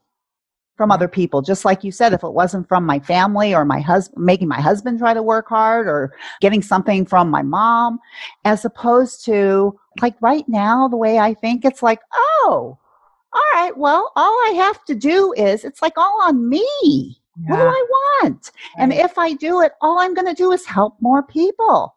[SPEAKER 4] from other people. Just like you said, if it wasn't from my family or my husband, making my husband try to work hard or getting something from my mom, as opposed to like right now, the way I think, it's like, oh, all right, well, all I have to do is it's like all on me. Yeah. What do I want? Right. And if I do it, all I'm going to do is help more people.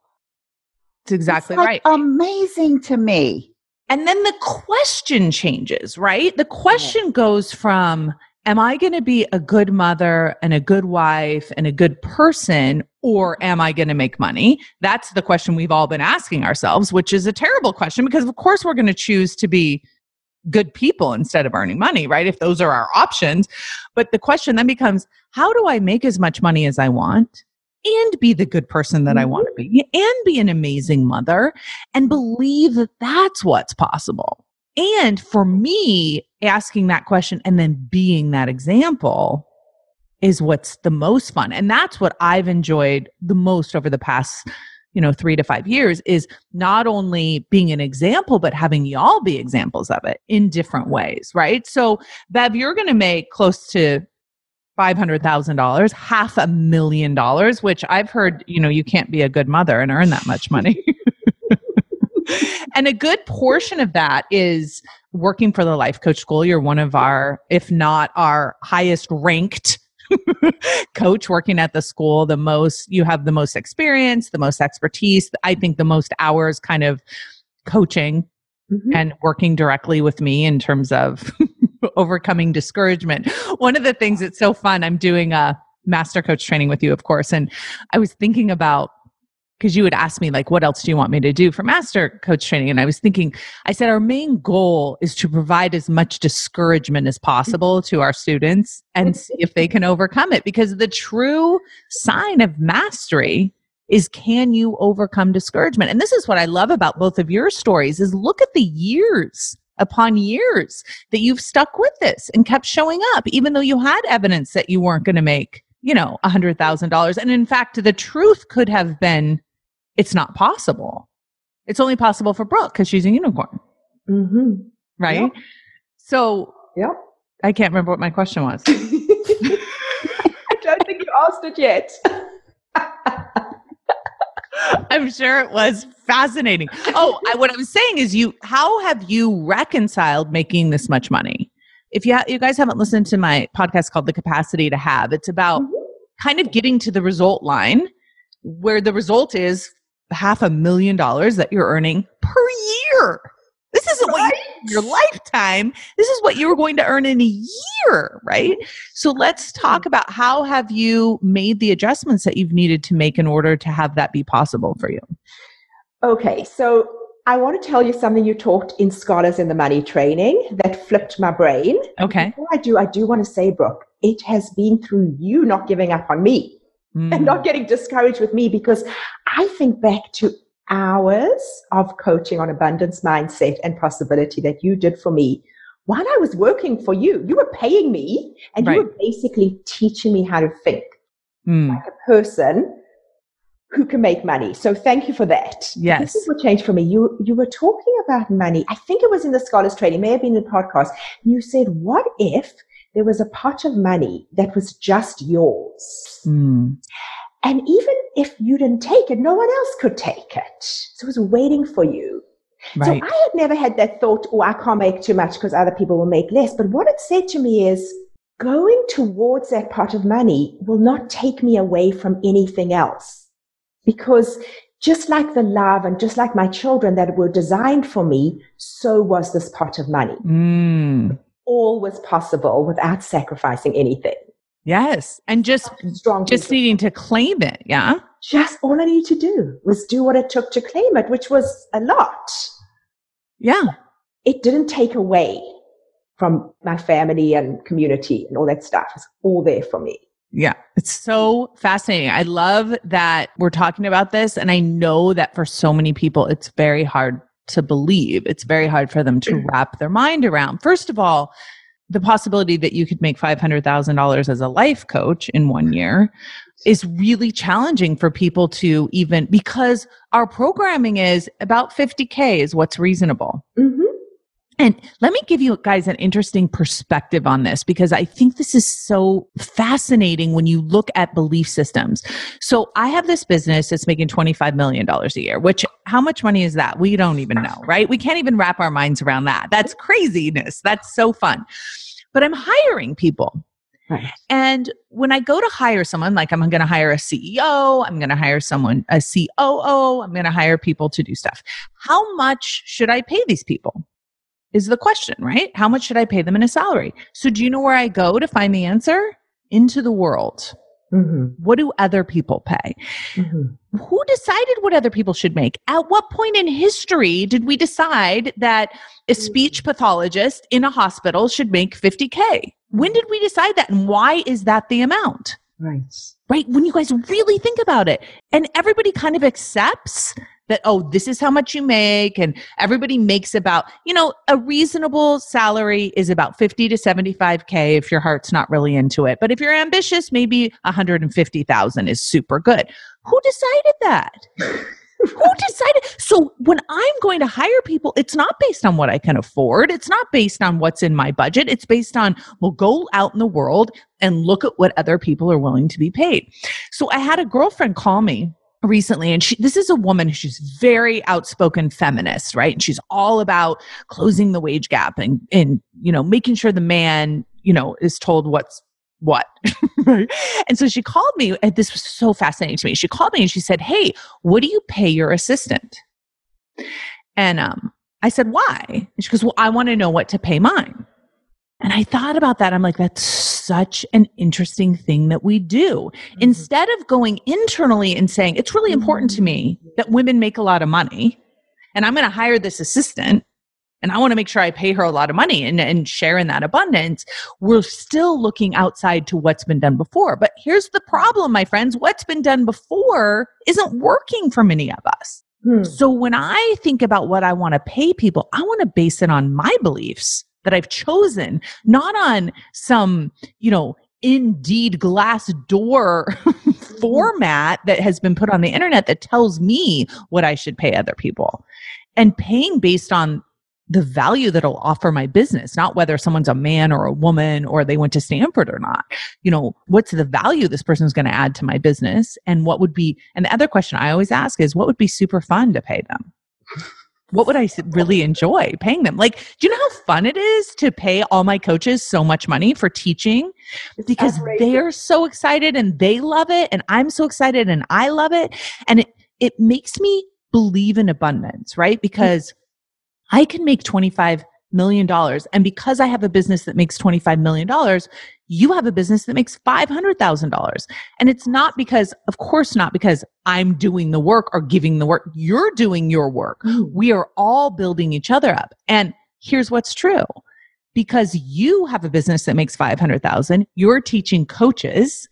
[SPEAKER 1] It's exactly
[SPEAKER 4] it's
[SPEAKER 1] like
[SPEAKER 4] right. Amazing to me.
[SPEAKER 1] And then the question changes, right? The question goes from, am I going to be a good mother and a good wife and a good person, or am I going to make money? That's the question we've all been asking ourselves, which is a terrible question because, of course, we're going to choose to be good people instead of earning money, right? If those are our options. But the question then becomes how do I make as much money as I want? And be the good person that I want to be, mm-hmm. and be an amazing mother, and believe that that's what's possible. And for me, asking that question and then being that example is what's the most fun. And that's what I've enjoyed the most over the past you know, three to five years is not only being an example, but having y'all be examples of it in different ways, right? So, Bev, you're going to make close to $500,000, half a million dollars, which I've heard, you know, you can't be a good mother and earn that much money. and a good portion of that is working for the life coach school. You're one of our, if not our highest ranked coach working at the school, the most, you have the most experience, the most expertise. I think the most hours kind of coaching mm-hmm. and working directly with me in terms of overcoming discouragement. One of the things that's so fun, I'm doing a master coach training with you, of course, and I was thinking about because you would ask me like what else do you want me to do for master coach training? And i was thinking i said our main goal is to provide as much discouragement as possible to our students and see if they can overcome it. Because the true sign of mastery is can you overcome discouragement? And this is what i love about both of your stories is look at the years upon years that you've stuck with this and kept showing up even though you had evidence that you weren't going to make you know, a hundred thousand dollars. And in fact, the truth could have been, it's not possible. It's only possible for Brooke because she's a unicorn.
[SPEAKER 3] Mm-hmm.
[SPEAKER 1] Right. Yep. So,
[SPEAKER 3] yep.
[SPEAKER 1] I can't remember what my question was.
[SPEAKER 3] I don't think you asked it yet.
[SPEAKER 1] I'm sure it was fascinating. Oh, I, what I'm saying is, you. How have you reconciled making this much money? If you ha- you guys haven't listened to my podcast called The Capacity to Have, it's about mm-hmm. kind of getting to the result line where the result is half a million dollars that you're earning per year. This isn't right. what you your lifetime. This is what you were going to earn in a year, right? So let's talk mm-hmm. about how have you made the adjustments that you've needed to make in order to have that be possible for you.
[SPEAKER 3] Okay, so I want to tell you something you taught in Scholars in the Money training that flipped my brain.
[SPEAKER 1] Okay.
[SPEAKER 3] Before I do, I do want to say, Brooke, it has been through you not giving up on me mm. and not getting discouraged with me because I think back to hours of coaching on abundance mindset and possibility that you did for me while I was working for you. You were paying me and right. you were basically teaching me how to think mm. like a person who can make money. So thank you for that.
[SPEAKER 1] Yes.
[SPEAKER 3] This is what changed for me. You you were talking about money. I think it was in the scholars training, may have been in the podcast. You said, what if there was a pot of money that was just yours?
[SPEAKER 1] Mm.
[SPEAKER 3] And even if you didn't take it, no one else could take it. So it was waiting for you. Right. So I had never had that thought, oh, I can't make too much because other people will make less. But what it said to me is, going towards that pot of money will not take me away from anything else because just like the love and just like my children that were designed for me, so was this pot of money.
[SPEAKER 1] Mm.
[SPEAKER 3] All was possible without sacrificing anything.
[SPEAKER 1] Yes. And just strong just people. needing to claim it. Yeah.
[SPEAKER 3] Just all I needed to do was do what it took to claim it, which was a lot.
[SPEAKER 1] Yeah.
[SPEAKER 3] It didn't take away from my family and community and all that stuff. It's all there for me.
[SPEAKER 1] Yeah, it's so fascinating. I love that we're talking about this. And I know that for so many people, it's very hard to believe. It's very hard for them to mm. wrap their mind around. First of all, the possibility that you could make $500,000 as a life coach in one year is really challenging for people to even because our programming is about 50K is what's reasonable.
[SPEAKER 3] Mm-hmm.
[SPEAKER 1] And let me give you guys an interesting perspective on this because I think this is so fascinating when you look at belief systems. So I have this business that's making $25 million a year, which how much money is that? We don't even know, right? We can't even wrap our minds around that. That's craziness. That's so fun. But I'm hiring people.
[SPEAKER 3] Right.
[SPEAKER 1] And when I go to hire someone, like I'm going to hire a CEO, I'm going to hire someone, a COO, I'm going to hire people to do stuff. How much should I pay these people? Is the question, right? How much should I pay them in a salary? So, do you know where I go to find the answer? Into the world.
[SPEAKER 3] Mm-hmm.
[SPEAKER 1] What do other people pay?
[SPEAKER 3] Mm-hmm.
[SPEAKER 1] Who decided what other people should make? At what point in history did we decide that a mm-hmm. speech pathologist in a hospital should make 50K? When did we decide that? And why is that the amount?
[SPEAKER 3] Right.
[SPEAKER 1] Right. When you guys really think about it, and everybody kind of accepts that, oh, this is how much you make. And everybody makes about, you know, a reasonable salary is about 50 to 75K if your heart's not really into it. But if you're ambitious, maybe 150,000 is super good. Who decided that? Who decided? So when I'm going to hire people, it's not based on what I can afford. It's not based on what's in my budget. It's based on, well, go out in the world and look at what other people are willing to be paid. So I had a girlfriend call me recently and she this is a woman she's very outspoken feminist right? And she's all about closing the wage gap and and you know making sure the man you know is told what's what and so she called me and this was so fascinating to me. She called me and she said hey what do you pay your assistant? And um i said why? And she goes well i want to know what to pay mine and I thought about that. I'm like, that's such an interesting thing that we do. Mm-hmm. Instead of going internally and saying, it's really important to me mm-hmm. that women make a lot of money and I'm going to hire this assistant and I want to make sure I pay her a lot of money and, and share in that abundance, we're still looking outside to what's been done before. But here's the problem, my friends what's been done before isn't working for many of us. Hmm. So when I think about what I want to pay people, I want to base it on my beliefs that I've chosen, not on some, you know, indeed glass door format that has been put on the internet that tells me what I should pay other people. And paying based on the value that it'll offer my business, not whether someone's a man or a woman or they went to Stanford or not. You know, what's the value this person's going to add to my business? And what would be, and the other question I always ask is what would be super fun to pay them? What would I really enjoy paying them? Like, do you know how fun it is to pay all my coaches so much money for teaching? Because they're so excited and they love it, and I'm so excited and I love it. And it, it makes me believe in abundance, right? Mm. Because I can make 25 million dollars. And because I have a business that makes $25 million, you have a business that makes $500,000. And it's not because, of course, not because I'm doing the work or giving the work. You're doing your work. Mm. We are all building each other up. And here's what's true. Because you have a business that makes 500,000, you're teaching coaches.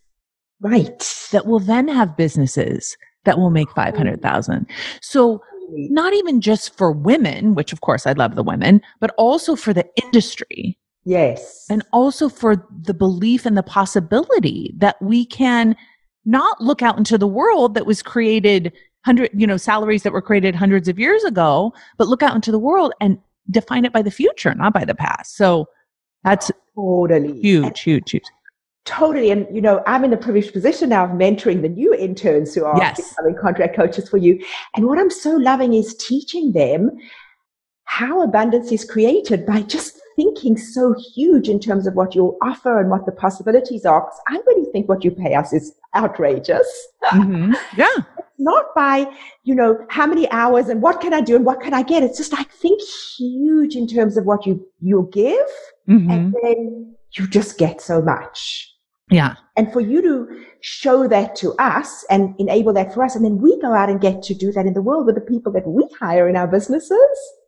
[SPEAKER 3] Right.
[SPEAKER 1] That will then have businesses that will make 500,000. So not even just for women, which of course I love the women, but also for the industry.
[SPEAKER 3] Yes.
[SPEAKER 1] And also for the belief and the possibility that we can not look out into the world that was created hundred, you know, salaries that were created hundreds of years ago, but look out into the world and define it by the future, not by the past. So that's
[SPEAKER 3] totally
[SPEAKER 1] huge, huge, huge.
[SPEAKER 3] Totally. And, you know, I'm in the privileged position now of mentoring the new interns who are yes. becoming contract coaches for you. And what I'm so loving is teaching them how abundance is created by just thinking so huge in terms of what you'll offer and what the possibilities are. Because I really think what you pay us is outrageous.
[SPEAKER 1] Mm-hmm. Yeah.
[SPEAKER 3] not by, you know, how many hours and what can I do and what can I get. It's just like think huge in terms of what you, you give. Mm-hmm. And then you just get so much.
[SPEAKER 1] Yeah.
[SPEAKER 3] And for you to show that to us and enable that for us, and then we go out and get to do that in the world with the people that we hire in our businesses.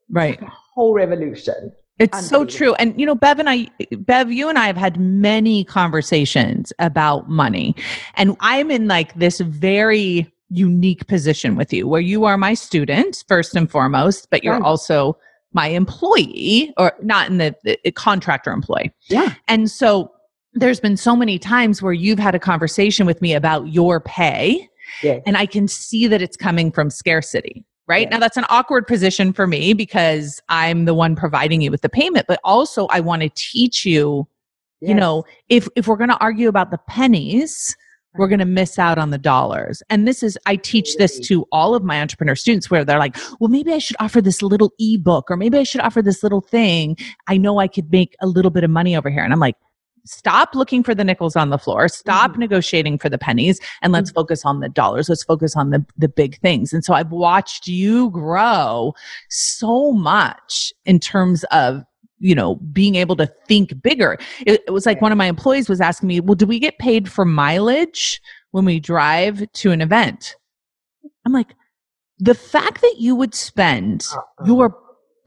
[SPEAKER 1] Right.
[SPEAKER 3] whole revolution.
[SPEAKER 1] It's so true. And you know, Bev and I, Bev, you and I have had many conversations about money. And I'm in like this very unique position with you where you are my student first and foremost, but you're right. also my employee or not in the, the contractor employee.
[SPEAKER 3] Yeah.
[SPEAKER 1] And so there's been so many times where you've had a conversation with me about your pay. Yes. And I can see that it's coming from scarcity, right? Yes. Now that's an awkward position for me because I'm the one providing you with the payment, but also I want to teach you, yes. you know, if if we're going to argue about the pennies, we're going to miss out on the dollars. And this is, I teach this to all of my entrepreneur students where they're like, well, maybe I should offer this little ebook or maybe I should offer this little thing. I know I could make a little bit of money over here. And I'm like, stop looking for the nickels on the floor stop mm-hmm. negotiating for the pennies and let's mm-hmm. focus on the dollars let's focus on the the big things and so i've watched you grow so much in terms of you know being able to think bigger it, it was like one of my employees was asking me well do we get paid for mileage when we drive to an event i'm like the fact that you would spend uh-uh. your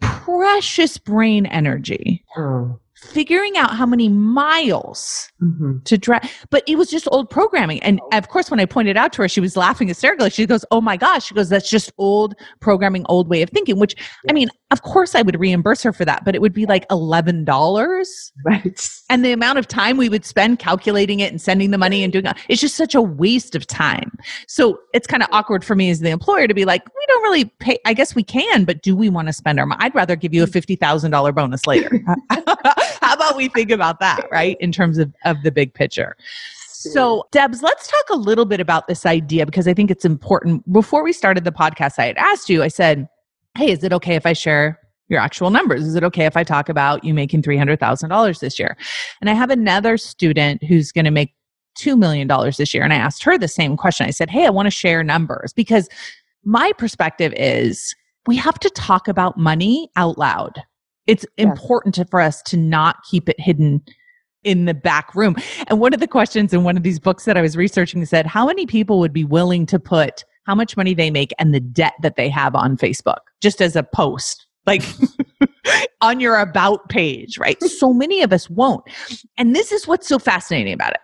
[SPEAKER 1] precious brain energy oh figuring out how many miles mm-hmm. to drive. But it was just old programming. And of course, when I pointed out to her, she was laughing hysterically. She goes, Oh my gosh. She goes, That's just old programming, old way of thinking, which I mean, of course I would reimburse her for that, but it would be like $11.
[SPEAKER 3] Right.
[SPEAKER 1] And the amount of time we would spend calculating it and sending the money and doing it, it's just such a waste of time. So it's kind of awkward for me as the employer to be like, we don't really pay. I guess we can, but do we want to spend our money? I'd rather give you a $50,000 bonus later. How about we think about that, right? In terms of, of the big picture. So, Debs, let's talk a little bit about this idea because I think it's important. Before we started the podcast, I had asked you, I said, Hey, is it okay if I share your actual numbers? Is it okay if I talk about you making $300,000 this year? And I have another student who's going to make $2 million this year. And I asked her the same question. I said, Hey, I want to share numbers because my perspective is we have to talk about money out loud. It's yes. important to, for us to not keep it hidden in the back room. And one of the questions in one of these books that I was researching said, How many people would be willing to put how much money they make and the debt that they have on Facebook just as a post? Like on your about page, right? So many of us won't. And this is what's so fascinating about it.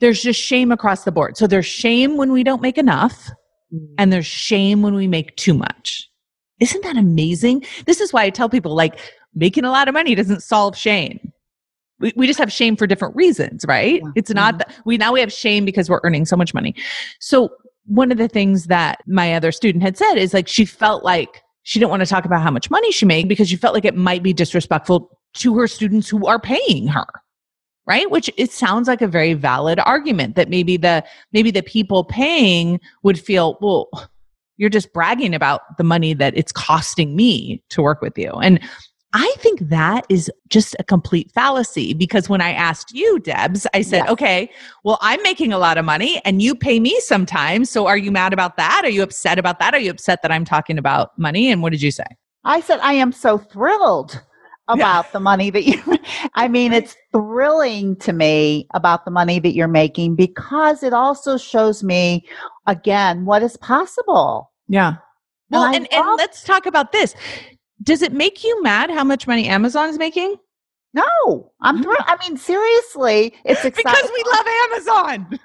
[SPEAKER 1] There's just shame across the board. So there's shame when we don't make enough, mm. and there's shame when we make too much. Isn't that amazing? This is why I tell people like making a lot of money doesn't solve shame. We, we just have shame for different reasons, right? Yeah. It's not mm-hmm. that we now we have shame because we're earning so much money. So one of the things that my other student had said is like she felt like she didn't want to talk about how much money she made because she felt like it might be disrespectful to her students who are paying her right which it sounds like a very valid argument that maybe the maybe the people paying would feel well you're just bragging about the money that it's costing me to work with you. And I think that is just a complete fallacy because when I asked you, Debs, I said, okay, well, I'm making a lot of money and you pay me sometimes. So are you mad about that? Are you upset about that? Are you upset that I'm talking about money? And what did you say?
[SPEAKER 4] I said, I am so thrilled about yeah. the money that you I mean it's thrilling to me about the money that you're making because it also shows me again what is possible.
[SPEAKER 1] Yeah. Well, and, and, and let's talk about this. Does it make you mad how much money Amazon is making?
[SPEAKER 4] No, I'm. Thr- I mean, seriously, it's exciting
[SPEAKER 1] because we love Amazon.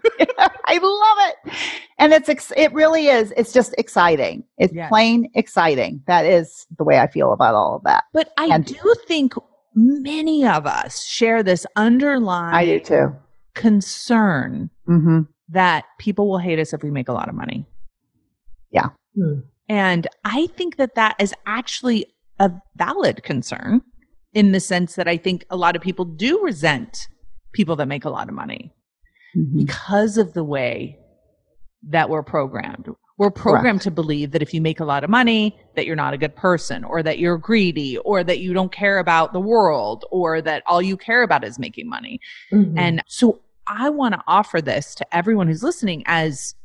[SPEAKER 4] I love it, and it's ex- it really is. It's just exciting. It's yes. plain exciting. That is the way I feel about all of that.
[SPEAKER 1] But I and, do think many of us share this underlying.
[SPEAKER 4] I do too.
[SPEAKER 1] Concern mm-hmm. that people will hate us if we make a lot of money.
[SPEAKER 4] Yeah.
[SPEAKER 1] Hmm. And I think that that is actually a valid concern in the sense that I think a lot of people do resent people that make a lot of money mm-hmm. because of the way that we're programmed. We're programmed Correct. to believe that if you make a lot of money, that you're not a good person or that you're greedy or that you don't care about the world or that all you care about is making money. Mm-hmm. And so I want to offer this to everyone who's listening as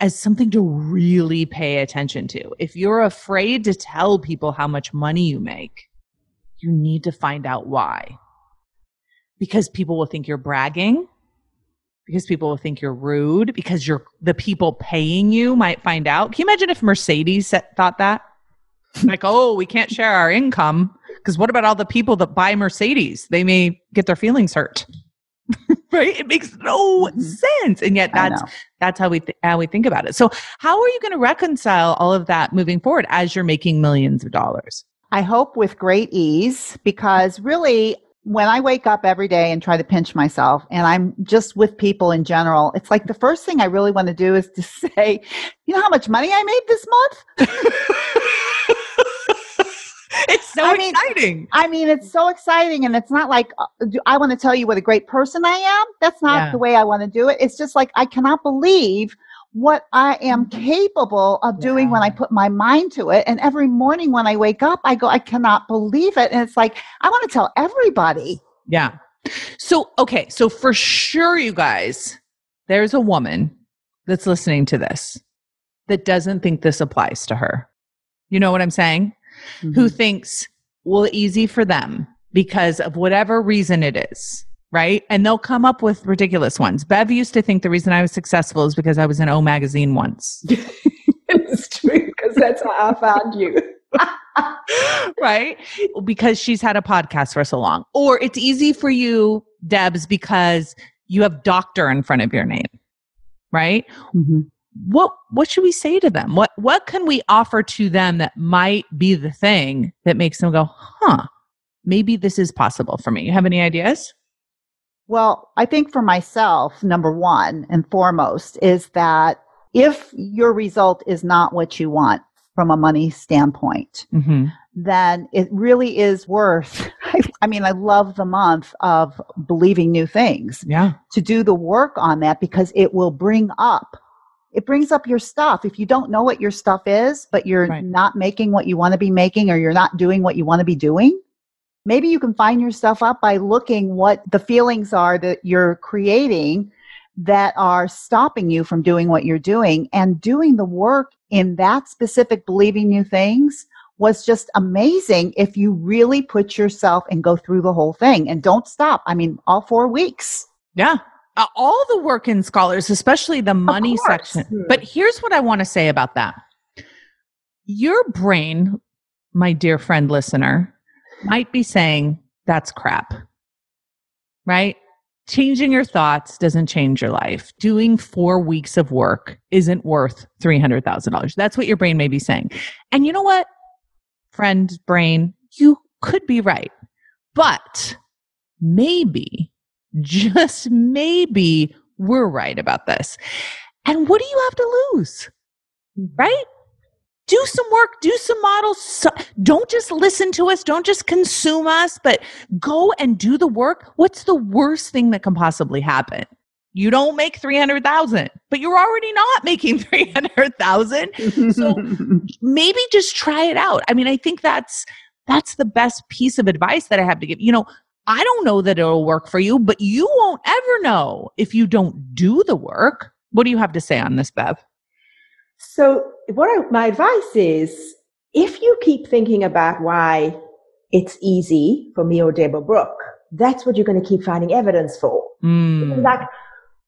[SPEAKER 1] as something to really pay attention to. If you're afraid to tell people how much money you make, you need to find out why. Because people will think you're bragging, because people will think you're rude, because you're the people paying you might find out. Can you imagine if Mercedes thought that? like, oh, we can't share our income because what about all the people that buy Mercedes? They may get their feelings hurt. right? It makes no mm-hmm. sense, and yet that's that's how we th- how we think about it. So, how are you going to reconcile all of that moving forward as you're making millions of dollars?
[SPEAKER 4] I hope with great ease, because really, when I wake up every day and try to pinch myself, and I'm just with people in general, it's like the first thing I really want to do is to say, "You know how much money I made this month."
[SPEAKER 1] it's so I mean, exciting.
[SPEAKER 4] I mean, it's so exciting. And it's not like uh, I want to tell you what a great person I am. That's not yeah. the way I want to do it. It's just like I cannot believe what I am mm-hmm. capable of doing yeah. when I put my mind to it. And every morning when I wake up, I go, I cannot believe it. And it's like, I want to tell everybody.
[SPEAKER 1] Yeah. So, okay. So, for sure, you guys, there's a woman that's listening to this that doesn't think this applies to her. You know what I'm saying? mm-hmm. who thinks, well, easy for them because of whatever reason it is. Right. And they'll come up with ridiculous ones. Bev used to think the reason I was successful is because I was in O magazine once.
[SPEAKER 3] it's true because that's how I found you.
[SPEAKER 1] right? Because she's had a podcast for so long. Or it's easy for you, Debs, because you have doctor in front of your name. Right? Mm-hmm what what should we say to them? What what can we offer to them that might be the thing that makes them go, "Huh, maybe this is possible for me." You have any ideas?
[SPEAKER 4] Well, I think for myself, number 1 and foremost is that if your result is not what you want from a money standpoint, mm-hmm. then it really is worth I, I mean, I love the month of believing new things
[SPEAKER 1] Yeah.
[SPEAKER 4] to do the work on that because it will bring up it brings up your stuff if you don't know what your stuff is but you're
[SPEAKER 1] Right.
[SPEAKER 4] not making what you want to be making or you're not doing what you want to be doing maybe you can find yourself up by looking what the feelings are that you're creating that are stopping you from doing what you're doing and doing the work in that specific believing new things was just amazing if you really put yourself and go through the whole thing and don't stop i mean all 4 weeks
[SPEAKER 1] Yeah. Uh, all the work in scholars, especially the money section. But here's what I want to say about that. Your brain, my dear friend listener, might be saying, that's crap. Right? Changing your thoughts doesn't change your life. Doing four weeks of work isn't worth $300,000. That's what your brain may be saying. And you know what, friend brain, you could be right. But maybe, just maybe, we're right about this. And what do you have to lose? Right? Do some work, do some models. So, don't just listen to us, don't just consume us, but go and do the work. What's the worst thing that can possibly happen? You don't make 300,000, but you're already not making 300,000. So maybe just try it out. I mean, I think that's that's the best piece of advice that I have to give. You know, I don't know that it'll work for you, but you won't ever know if you don't do the work. What do you have to say on this, Bev?
[SPEAKER 3] So, what I, my advice is if you keep thinking about why it's easy for me or Deb or Brooke, that's what you're going to keep finding evidence for.
[SPEAKER 1] Mm.
[SPEAKER 3] Like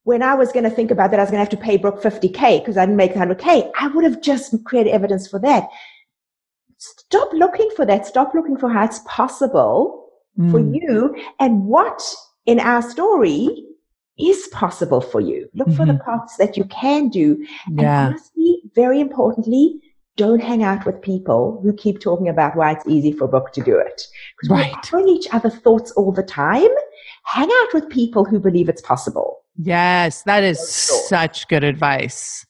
[SPEAKER 3] when I was going to think about that, I was going to have to pay Brooke 50K because I didn't make 100K. I would have just created evidence for that. Stop looking for that. Stop looking for how it's possible for
[SPEAKER 1] Mm.
[SPEAKER 3] you and what in our story is possible for you. Look for the mm-hmm. parts that you can do. And
[SPEAKER 1] Yeah.
[SPEAKER 3] honestly, very importantly, don't hang out with people who keep talking about why it's easy for a book to do it. Because we're
[SPEAKER 1] Right.
[SPEAKER 3] offering each other thoughts all the time. Hang out with people who believe it's possible.
[SPEAKER 1] Yes, that is such good advice.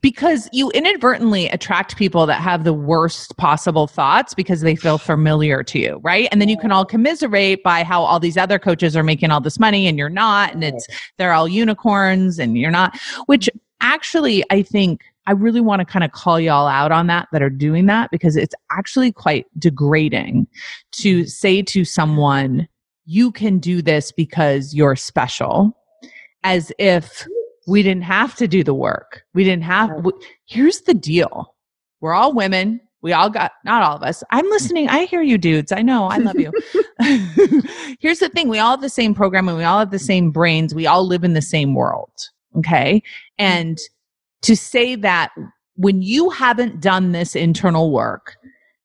[SPEAKER 1] Because you inadvertently attract people that have the worst possible thoughts because they feel familiar to you, right? And then you can all commiserate by how all these other coaches are making all this money and you're not, and it's they're all unicorns and you're not, which actually I think I really want to kind of call y'all out on that that are doing that because it's actually quite degrading to say to someone, you can do this because you're special as if we didn't have to do the work. We didn't have.
[SPEAKER 3] Right.
[SPEAKER 1] w- here's the deal: we're all women. We all got not all of us. I'm mm. listening. I hear you, dudes. I know. I love you. here's the thing: we all have the same programming. We all have the same brains. We all live in the same world. Okay, mm. and to say that when you haven't done this internal work,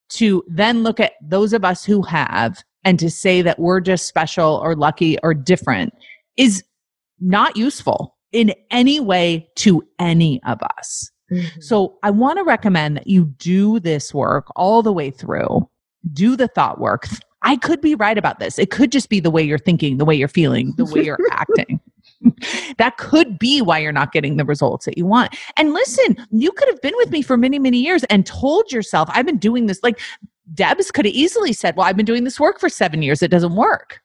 [SPEAKER 1] to then look at those of us who have, and to say that we're just special or lucky or different is not useful in any way to any of us. Mm-hmm. So I want to recommend that you do this work all the way through. Do the thought work. I could be right about this. It could just be the way you're thinking, the way you're feeling, the way you're acting. that could be why you're not getting the results that you want. And listen, you could have been with me for many, many years and told yourself, I've been doing this. Like Debs could have easily said, Well, I've been doing this work for seven years. It doesn't work.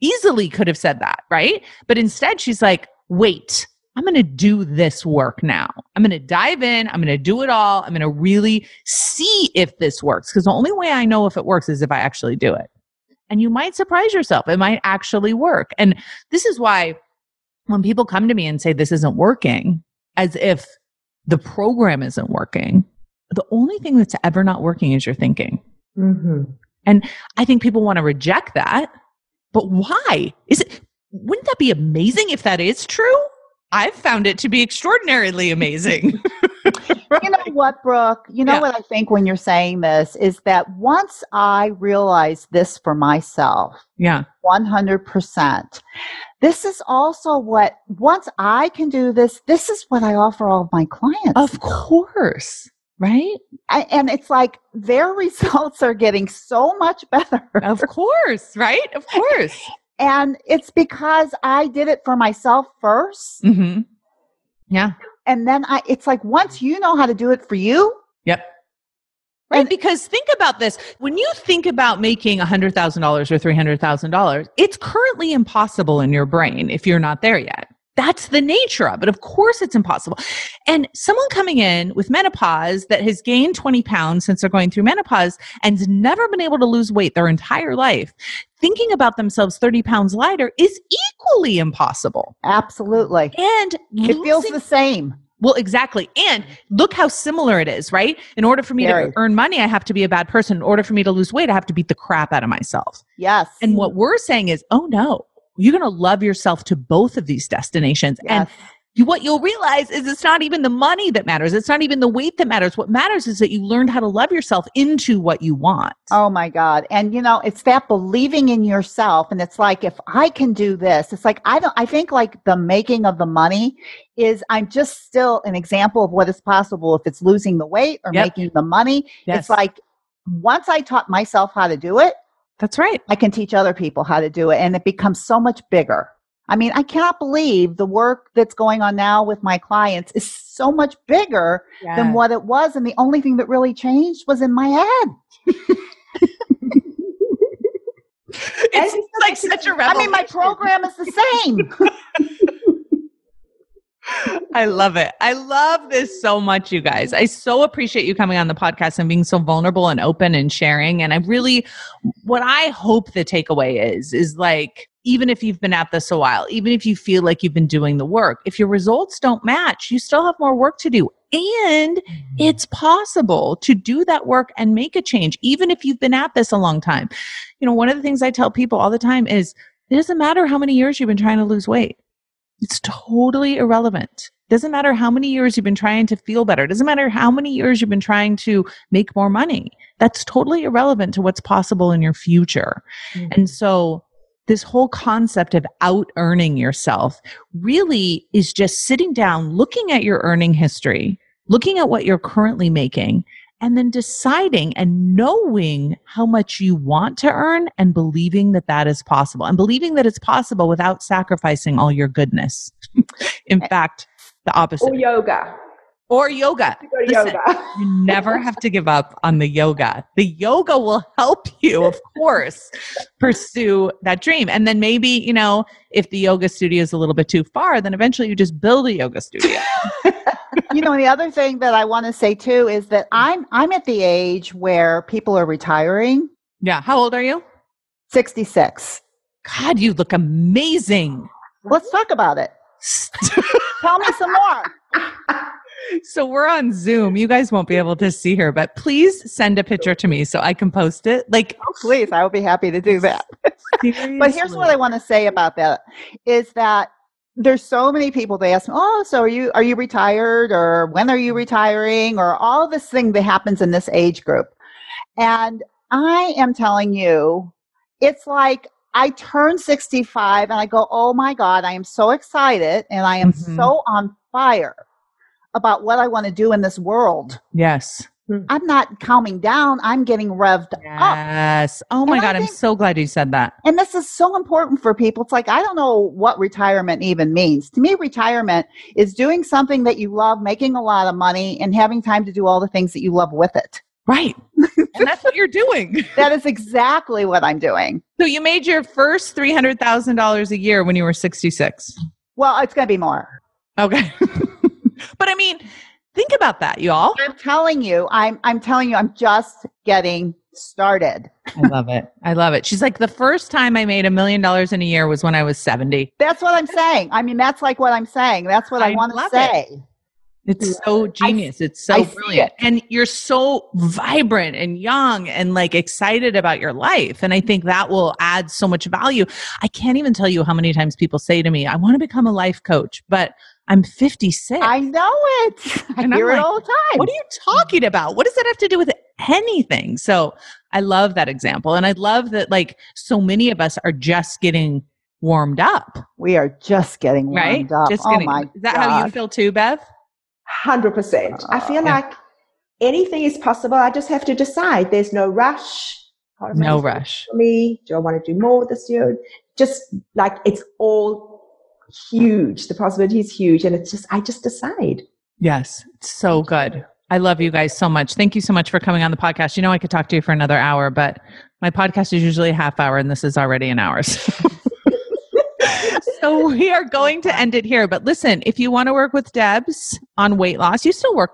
[SPEAKER 1] Easily could have said that, right? But instead, she's like, Wait, I'm going to do this work now. I'm going to dive in. I'm going to do it all. I'm going to really see if this works. Because the only way I know if it works is if I actually do it. And you might surprise yourself. It might actually work. And this is why when people come to me and say this isn't working, as if the program isn't working, the only thing that's ever not working is your thinking.
[SPEAKER 3] Mhm.
[SPEAKER 1] I think people want to reject that. But why? Is it wouldn't that be amazing if that is true? I've found it to be extraordinarily amazing.
[SPEAKER 4] You know what, Brooke? You know
[SPEAKER 1] Yeah.
[SPEAKER 4] what I think when you're saying this is that once I realized this for myself,
[SPEAKER 1] yeah.
[SPEAKER 4] 100%, this is also what, once I can do this, this is what I offer all of my clients.
[SPEAKER 1] Of course. Right?
[SPEAKER 4] And it's like their results are getting so much better.
[SPEAKER 1] Of course. Right? Of course.
[SPEAKER 4] And it's because I did it for myself first.
[SPEAKER 1] hmm Yeah.
[SPEAKER 4] And then I, it's like once you know how to do it for you,
[SPEAKER 1] Yep. Right.
[SPEAKER 4] And-
[SPEAKER 1] because think about this. When you think about making $100,000 or $300,000, it's currently impossible in your brain if you're not there yet. That's the nature of it. Of course, it's impossible. And someone coming in with menopause that has gained 20 pounds since they're going through menopause and's never been able to lose weight their entire life, thinking about themselves 30 pounds lighter is equally impossible.
[SPEAKER 4] Absolutely.
[SPEAKER 1] And
[SPEAKER 4] It feels the same.
[SPEAKER 1] well, exactly. And look how similar it is, right? In order for me
[SPEAKER 4] Very.
[SPEAKER 1] to earn money, I have to be a bad person. In order for me to lose weight, I have to beat the crap out of myself.
[SPEAKER 4] Yes.
[SPEAKER 1] And what we're saying is, oh no, you're going to love yourself to both of these destinations. And you, what you'll realize is it's not even the money that matters. It's not even the weight that matters. What matters is that you learned how to love yourself into what you want.
[SPEAKER 4] Oh my God. And you know, it's that believing in yourself. And it's like, if I can do this, it's like, I don't, I think like the making of the money is I'm just still an example of what is possible if it's losing the weight or
[SPEAKER 1] Yep.
[SPEAKER 4] making the money.
[SPEAKER 1] Yes.
[SPEAKER 4] It's like, once I taught myself how to do it,
[SPEAKER 1] That's right.
[SPEAKER 4] I can teach other people how to do it and it becomes so much bigger. I mean, I cannot believe the work that's going on now with my clients is so much bigger than what it was. And the only thing that really changed was in my head.
[SPEAKER 1] It's like such a revelation.
[SPEAKER 4] I mean, my program is the same.
[SPEAKER 1] I love it. I love this so much, you guys. I so appreciate you coming on the podcast and being so vulnerable and open and sharing. And I really, what I hope the takeaway is, is like, even if you've been at this a while, even if you feel like you've been doing the work, if your results don't match, you still have more work to do. And mm-hmm. it's possible to do that work and make a change, even if you've been at this a long time. You know, one of the things I tell people all the time is it doesn't matter how many years you've been trying to lose weight. It's totally irrelevant. Doesn't matter how many years you've been trying to feel better. Doesn't matter how many years you've been trying to make more money. That's totally irrelevant to what's possible in your future. Mm-hmm. And so this whole concept of out earning yourself really is just sitting down, looking at your earning history, looking at what you're currently making, and then deciding and knowing how much you want to earn and believing that that is possible and believing that it's possible without sacrificing all your goodness. In eh. fact, the opposite.
[SPEAKER 3] Or yoga.
[SPEAKER 1] Or yoga. Listen,
[SPEAKER 3] yoga.
[SPEAKER 1] you never have to give up on the yoga. The yoga will help you, of course, pursue that dream. And then maybe, you know, if the yoga studio is a little bit too far, then eventually you just build a yoga studio.
[SPEAKER 4] You know, the other thing that I want to say too is that I'm I'm at the age where people are retiring.
[SPEAKER 1] yeah. How old are you?
[SPEAKER 4] 66.
[SPEAKER 1] God, you look amazing.
[SPEAKER 4] Let's talk about it. Tell me some more.
[SPEAKER 1] so we're on Zoom. You guys won't be able to see her, but please send a picture to me so I can post it. Like,
[SPEAKER 4] Oh, please, I will be happy to do that. But here's what I want to say about that is that there's so many people they ask me, oh, so are you are you retired or when are you retiring or all this thing that happens in this age group. And I am telling you, it's like I turn 65 and I go, oh my God, I am so excited and I am
[SPEAKER 1] Mhm.
[SPEAKER 4] so on fire about what I want to do in this world.
[SPEAKER 1] Yes. Hmm.
[SPEAKER 4] I'm not calming down, I'm getting revved up.
[SPEAKER 1] Yes. Oh my
[SPEAKER 4] And
[SPEAKER 1] God. I'm so glad you said that.
[SPEAKER 4] And this is so important for people. It's like, I don't know what retirement even means. To me, retirement is doing something that you love, making a lot of money, and having time to do all the things that you love with it.
[SPEAKER 1] Right. and that's what you're doing.
[SPEAKER 4] That is exactly what I'm doing.
[SPEAKER 1] So you made your first $300,000 a year when you were 66.
[SPEAKER 4] Well, it's going to be more.
[SPEAKER 1] Okay. but I mean, think about that, y'all.
[SPEAKER 4] I'm telling you, I'm, I'm telling you, I'm just getting started.
[SPEAKER 1] I love it. I love it. She's like, the first time I made a million dollars in a year was when I was 70.
[SPEAKER 4] That's what I'm saying. I mean, that's like what I'm saying. That's what I,
[SPEAKER 1] I
[SPEAKER 4] want to say.
[SPEAKER 1] It's so genius. It's so
[SPEAKER 4] I
[SPEAKER 1] brilliant.
[SPEAKER 4] it.
[SPEAKER 1] And you're so vibrant and young and like excited about your life. And I think that will add so much value. I can't even tell you how many times people say to me, I want to become a life coach, but I'm 56.
[SPEAKER 4] I know it. I
[SPEAKER 1] And I'm
[SPEAKER 4] hear it all the time.
[SPEAKER 1] what are you talking about? What does that have to do with anything? So I love that example. And I love that like so many of us are just getting warmed up,
[SPEAKER 4] we are just getting
[SPEAKER 1] right?
[SPEAKER 4] warmed up.
[SPEAKER 1] Just
[SPEAKER 4] oh
[SPEAKER 1] getting,
[SPEAKER 4] my
[SPEAKER 1] is that how you feel too, Bev?
[SPEAKER 3] 100%. I feel oh,
[SPEAKER 1] Yeah.
[SPEAKER 3] like anything is possible. I just have to decide. There's no rush. Part of my
[SPEAKER 1] No rush.
[SPEAKER 3] For me, do I want to do more this year? Just like it's all huge. The possibility is huge. And it's just, I just decide.
[SPEAKER 1] Yes. It's so good. I love you guys so much. Thank you so much for coming on the podcast. You know, I could talk to you for another hour, but my podcast is usually a half hour and this is already an hour. So. so we are going to end it here. But listen, if you want to work with Debs on weight loss, you still work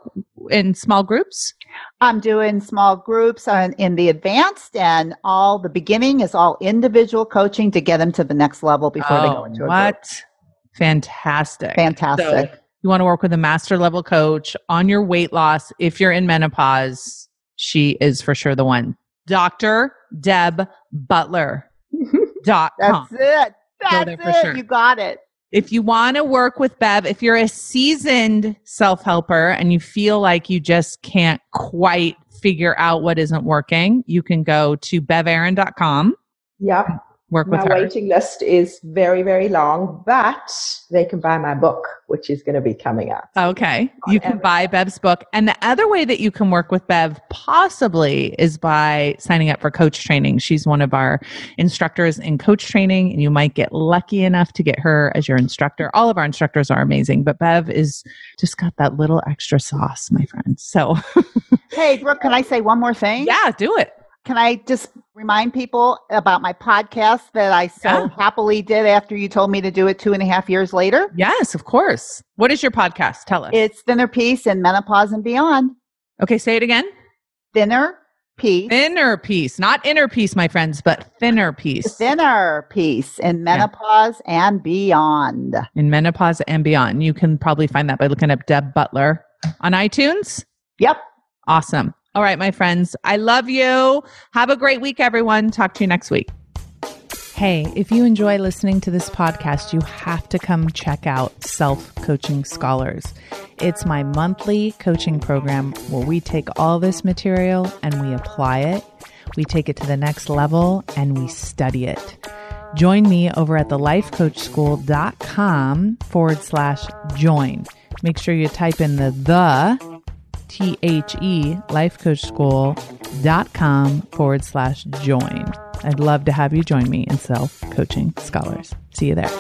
[SPEAKER 1] in small groups?
[SPEAKER 4] I'm doing small groups on, in the advanced, and all the beginning is all individual coaching to get them to the next level before
[SPEAKER 1] oh,
[SPEAKER 4] they go oh, into a
[SPEAKER 1] what?
[SPEAKER 4] group.
[SPEAKER 1] Fantastic.
[SPEAKER 4] Fantastic.
[SPEAKER 1] So you want to work with a master level coach on your weight loss. If you're in menopause, she is for sure the one. Dr. Deb Butler. dot com.
[SPEAKER 4] That's it. That's it.
[SPEAKER 1] sure.
[SPEAKER 4] You got it.
[SPEAKER 1] If you want to work with Bev, if you're a seasoned self helper and you feel like you just can't quite figure out what isn't working, you can go to bevaron.com,
[SPEAKER 3] Yep.
[SPEAKER 1] Work
[SPEAKER 3] My
[SPEAKER 1] with her.
[SPEAKER 3] waiting list is very, very long, but they can buy my book, which is going to be coming out.
[SPEAKER 1] Okay. You can buy Bev's book. And the other way that you can work with Bev possibly is by signing up for coach training. She's one of our instructors in coach training, and you might get lucky enough to get her as your instructor. All of our instructors are amazing, but Bev is just got that little extra sauce, my friend. So,
[SPEAKER 4] Hey, Brooke, can I say one more thing?
[SPEAKER 1] yeah, do it.
[SPEAKER 4] Can I just remind people about my podcast that I so
[SPEAKER 1] Yeah.
[SPEAKER 4] happily did after you told me to do it two and a half years later?
[SPEAKER 1] Yes, of course. What is your podcast? Tell us.
[SPEAKER 4] It's Thinner Peace and Menopause and Beyond.
[SPEAKER 1] okay, say it again.
[SPEAKER 4] Thinner Peace.
[SPEAKER 1] Thinner Peace, not inner peace, my friends, but thinner Peace
[SPEAKER 4] Thinner Peace in Menopause and Beyond.
[SPEAKER 1] in menopause and beyond. You can probably find that by looking up Deb Butler on iTunes.
[SPEAKER 4] Yep.
[SPEAKER 1] Awesome. All right, my friends. I love you. Have a great week, everyone. Talk to you next week. Hey, if you enjoy listening to this podcast, you have to come check out Self Coaching Scholars. It's my monthly coaching program where we take all this material and we apply it, we take it to the next level, and we study it. Join me over at thelifecoachschool.com forward slash join. Make sure you type in the the T H E, lifecoachschool.com forward slash join. I'd love to have you join me in Self Coaching Scholars. See you there.